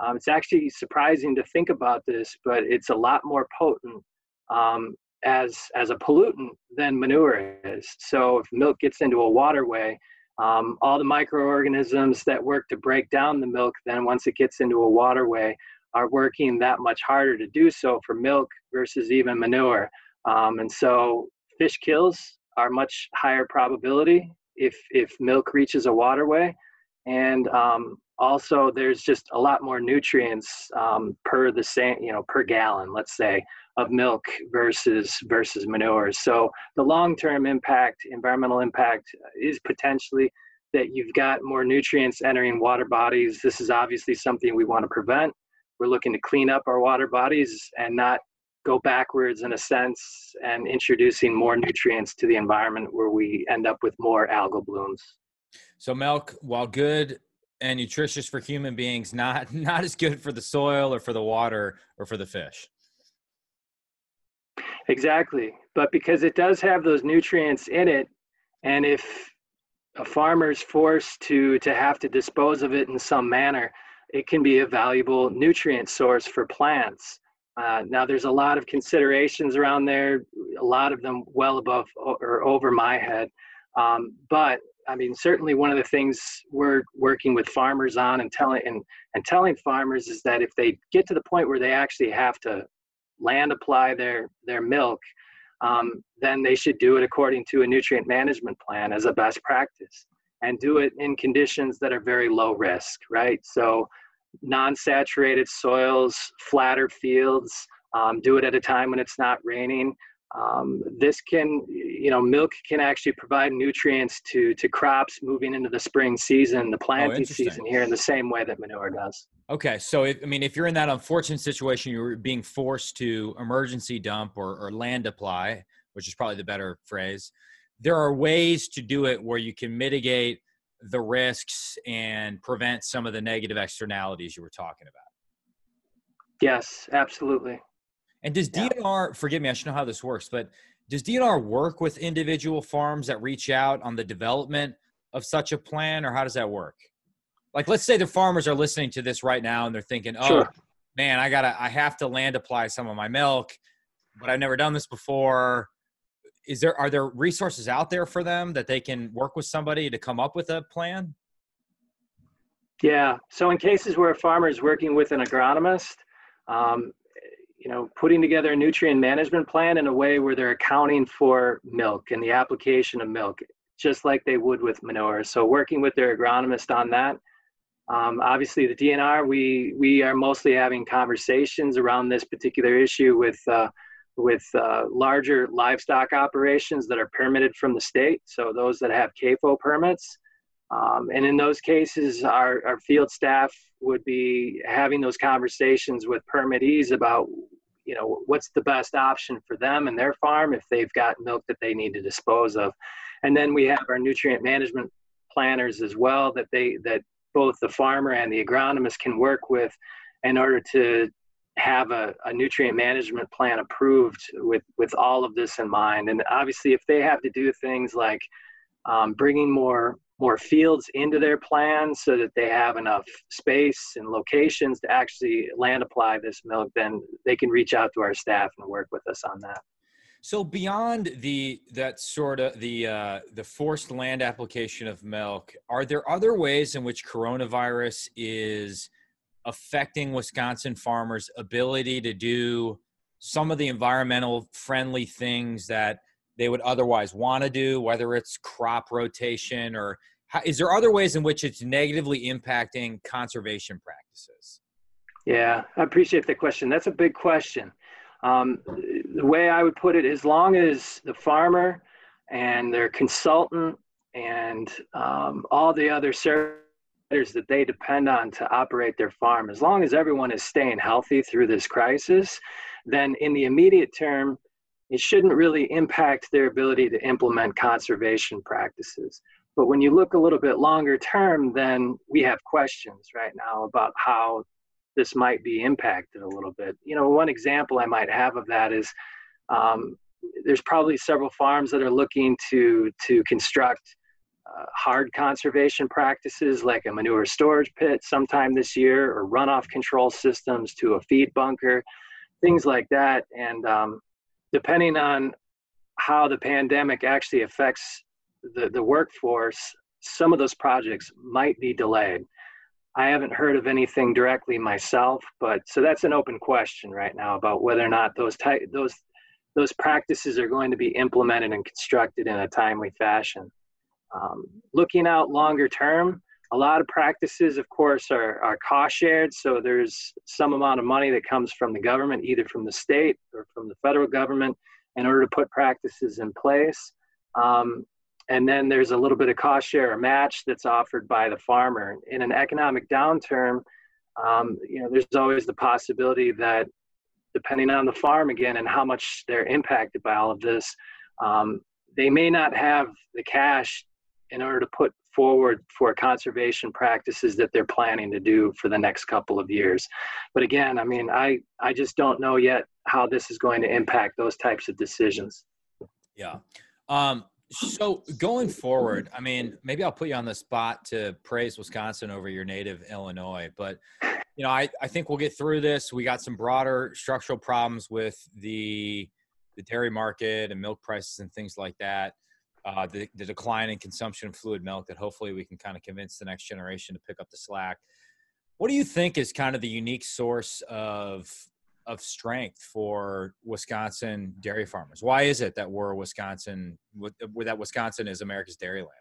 Um, it's actually surprising to think about this, but it's a lot more potent um, as as a pollutant than manure is. So if milk gets into a waterway, um, all the microorganisms that work to break down the milk, then once it gets into a waterway, are working that much harder to do so for milk versus even manure. Um, and so fish kills are much higher probability if if milk reaches a waterway, and um, also there's just a lot more nutrients um, per the same you know per gallon, let's say of milk versus versus manure. So the long-term impact, environmental impact, is potentially that you've got more nutrients entering water bodies. This is obviously something we want to prevent. We're looking to clean up our water bodies and not go backwards in a sense and introducing more nutrients to the environment where we end up with more algal blooms. So milk, while good and nutritious for human beings, not *laughs* not as good for the soil or for the water or for the fish. Exactly. But because it does have those nutrients in it, and if a farmer's forced to to have to dispose of it in some manner, it can be a valuable nutrient source for plants. Uh, now, there's a lot of considerations around there, a lot of them well above or over my head. Um, but I mean, certainly one of the things we're working with farmers on and telling and, and telling farmers is that if they get to the point where they actually have to land apply their their milk, um, then they should do it according to a nutrient management plan as a best practice, and do it in conditions that are very low risk, right? So, non-saturated soils, flatter fields. Um, do it at a time when it's not raining. Um, this can, you know, milk can actually provide nutrients to to crops moving into the spring season, the planting oh, season here, in the same way that manure does. Okay, so if, I mean, if you're in that unfortunate situation, you're being forced to emergency dump or, or land apply, which is probably the better phrase. There are ways to do it where you can mitigate the risks and prevent some of the negative externalities you were talking about. Yes, absolutely. And does DNR, yeah. forgive me, I should know how this works, but does DNR work with individual farms that reach out on the development of such a plan, or how does that work? Like, let's say the farmers are listening to this right now and they're thinking, oh, sure. man, I gotta, I have to land apply some of my milk, but I've never done this before. Is there, are there resources out there for them that they can work with somebody to come up with a plan? Yeah. So in cases where a farmer is working with an agronomist, um, you know, putting together a nutrient management plan in a way where they're accounting for milk and the application of milk, just like they would with manure. So working with their agronomist on that. Um, obviously, the DNR, we we are mostly having conversations around this particular issue with uh, with uh, larger livestock operations that are permitted from the state. So those that have CAFO permits. Um, and in those cases, our, our field staff would be having those conversations with permittees about, you know, what's the best option for them and their farm if they've got milk that they need to dispose of. And then we have our nutrient management planners as well that they that both the farmer and the agronomist can work with in order to have a, a nutrient management plan approved with with all of this in mind. And obviously, if they have to do things like um, bringing more more fields into their plans so that they have enough space and locations to actually land apply this milk, then they can reach out to our staff and work with us on that. So beyond the that sort of the uh, the forced land application of milk, are there other ways in which coronavirus is affecting Wisconsin farmers' ability to do some of the environmental friendly things that they would otherwise want to do, whether it's crop rotation or how, is there other ways in which it's negatively impacting conservation practices? Yeah, I appreciate the question. That's a big question. Um, the way I would put it, as long as the farmer and their consultant and um, all the other services that they depend on to operate their farm, as long as everyone is staying healthy through this crisis, then in the immediate term, it shouldn't really impact their ability to implement conservation practices. But when you look a little bit longer term, then we have questions right now about how this might be impacted a little bit. You know, one example I might have of that is um, there's probably several farms that are looking to to construct hard conservation practices like a manure storage pit sometime this year or runoff control systems to a feed bunker, things like that. And um, depending on how the pandemic actually affects the, the workforce, some of those projects might be delayed. I haven't heard of anything directly myself, but so that's an open question right now about whether or not those type those those practices are going to be implemented and constructed in a timely fashion. Um, looking out longer term, a lot of practices, of course, are, are cost shared. So there's some amount of money that comes from the government, either from the state or from the federal government, in order to put practices in place. Um, and then there's a little bit of cost share or match that's offered by the farmer. In an economic downturn, um, you know, there's always the possibility that depending on the farm again and how much they're impacted by all of this, um, they may not have the cash in order to put forward for conservation practices that they're planning to do for the next couple of years. But again, I mean, I, I just don't know yet how this is going to impact those types of decisions. Yeah. Um, so going forward, I mean, maybe I'll put you on the spot to praise Wisconsin over your native Illinois, but you know, I, I think we'll get through this. We got some broader structural problems with the the dairy market and milk prices and things like that uh, the, the decline in consumption of fluid milk that hopefully we can kind of convince the next generation to pick up the slack. What do you think is kind of the unique source of of strength for Wisconsin dairy farmers? Why is it that we're Wisconsin, that Wisconsin is America's dairy land?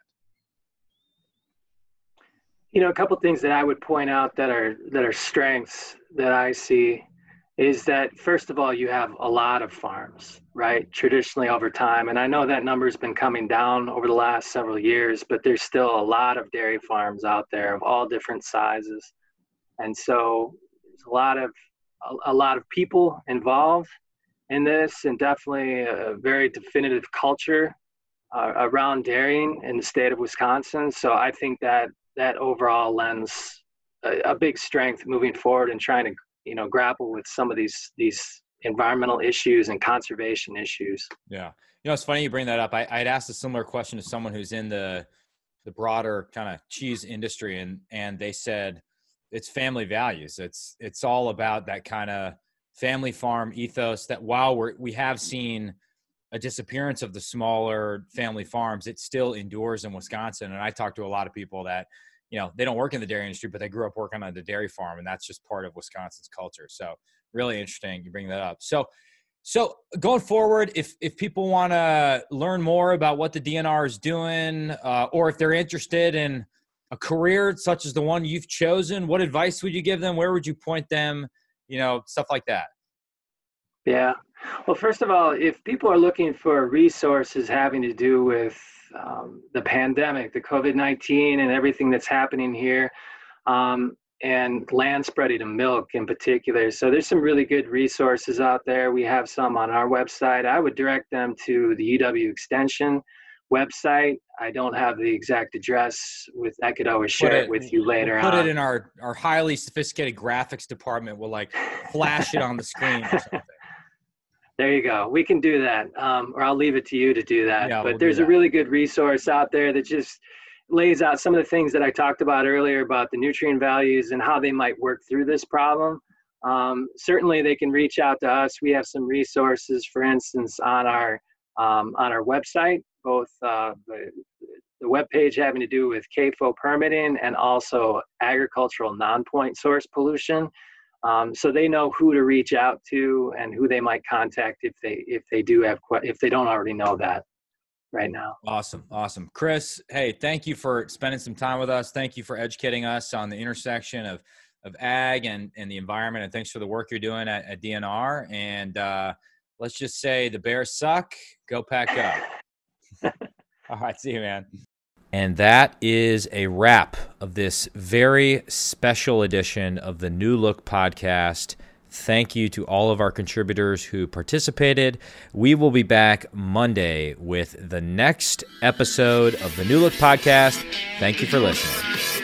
You know, a couple things that I would point out that are that are strengths that I see is that first of all you have a lot of farms right traditionally over time and i know that number has been coming down over the last several years but there's still a lot of dairy farms out there of all different sizes and so there's a lot of a, a lot of people involved in this and definitely a very definitive culture uh, around dairying in the state of wisconsin so i think that that overall lends a, a big strength moving forward and trying to you know grapple with some of these these environmental issues and conservation issues. Yeah, you know it's funny you bring that up. I, I'd asked a similar question to someone who's in the the broader kind of cheese industry, and and they said it's family values. It's it's all about that kind of family farm ethos. That while we're we have seen a disappearance of the smaller family farms, it still endures in Wisconsin. And I talked to a lot of people that you know they don't work in the dairy industry but they grew up working on the dairy farm and that's just part of wisconsin's culture. So really interesting you bring that up. So so going forward if if people want to learn more about what the dnr is doing uh, or if they're interested in a career such as the one you've chosen what advice would you give them? Where would you point them? You know stuff like that. Yeah. Well first of all if people are looking for resources having to do with um, the pandemic, the COVID 19, and everything that's happening here, um, and land spreading of milk in particular. So there's some really good resources out there. We have some on our website. I would direct them to the UW Extension website. I don't have the exact address with I could always share it, it, with you later we'll put on. it in our our highly sophisticated graphics department. We'll like flash it on the screen *laughs* there you go. We can do that, um, or I'll leave it to you to do that. Yeah, but we'll there's that. a really good resource out there that just lays out some of the things that I talked about earlier about the nutrient values and how they might work through this problem. Um, certainly, they can reach out to us. We have some resources, for instance, on our um, on our website, both uh, the, the web page having to do with CAFO permitting and also agricultural non-point source pollution um, so they know who to reach out to and who they might contact if they if they do have if they don't already know that right now. Awesome, awesome, Chris. Hey, thank you for spending some time with us. Thank you for educating us on the intersection of of ag and and the environment. And thanks for the work you're doing at, at DNR. And uh, let's just say the Bears suck. Go pack up. *laughs* All right, see you, man. And that is a wrap of this very special edition of the New Look podcast. Thank you to all of our contributors who participated. We will be back Monday with the next episode of the New Look podcast. Thank you for listening.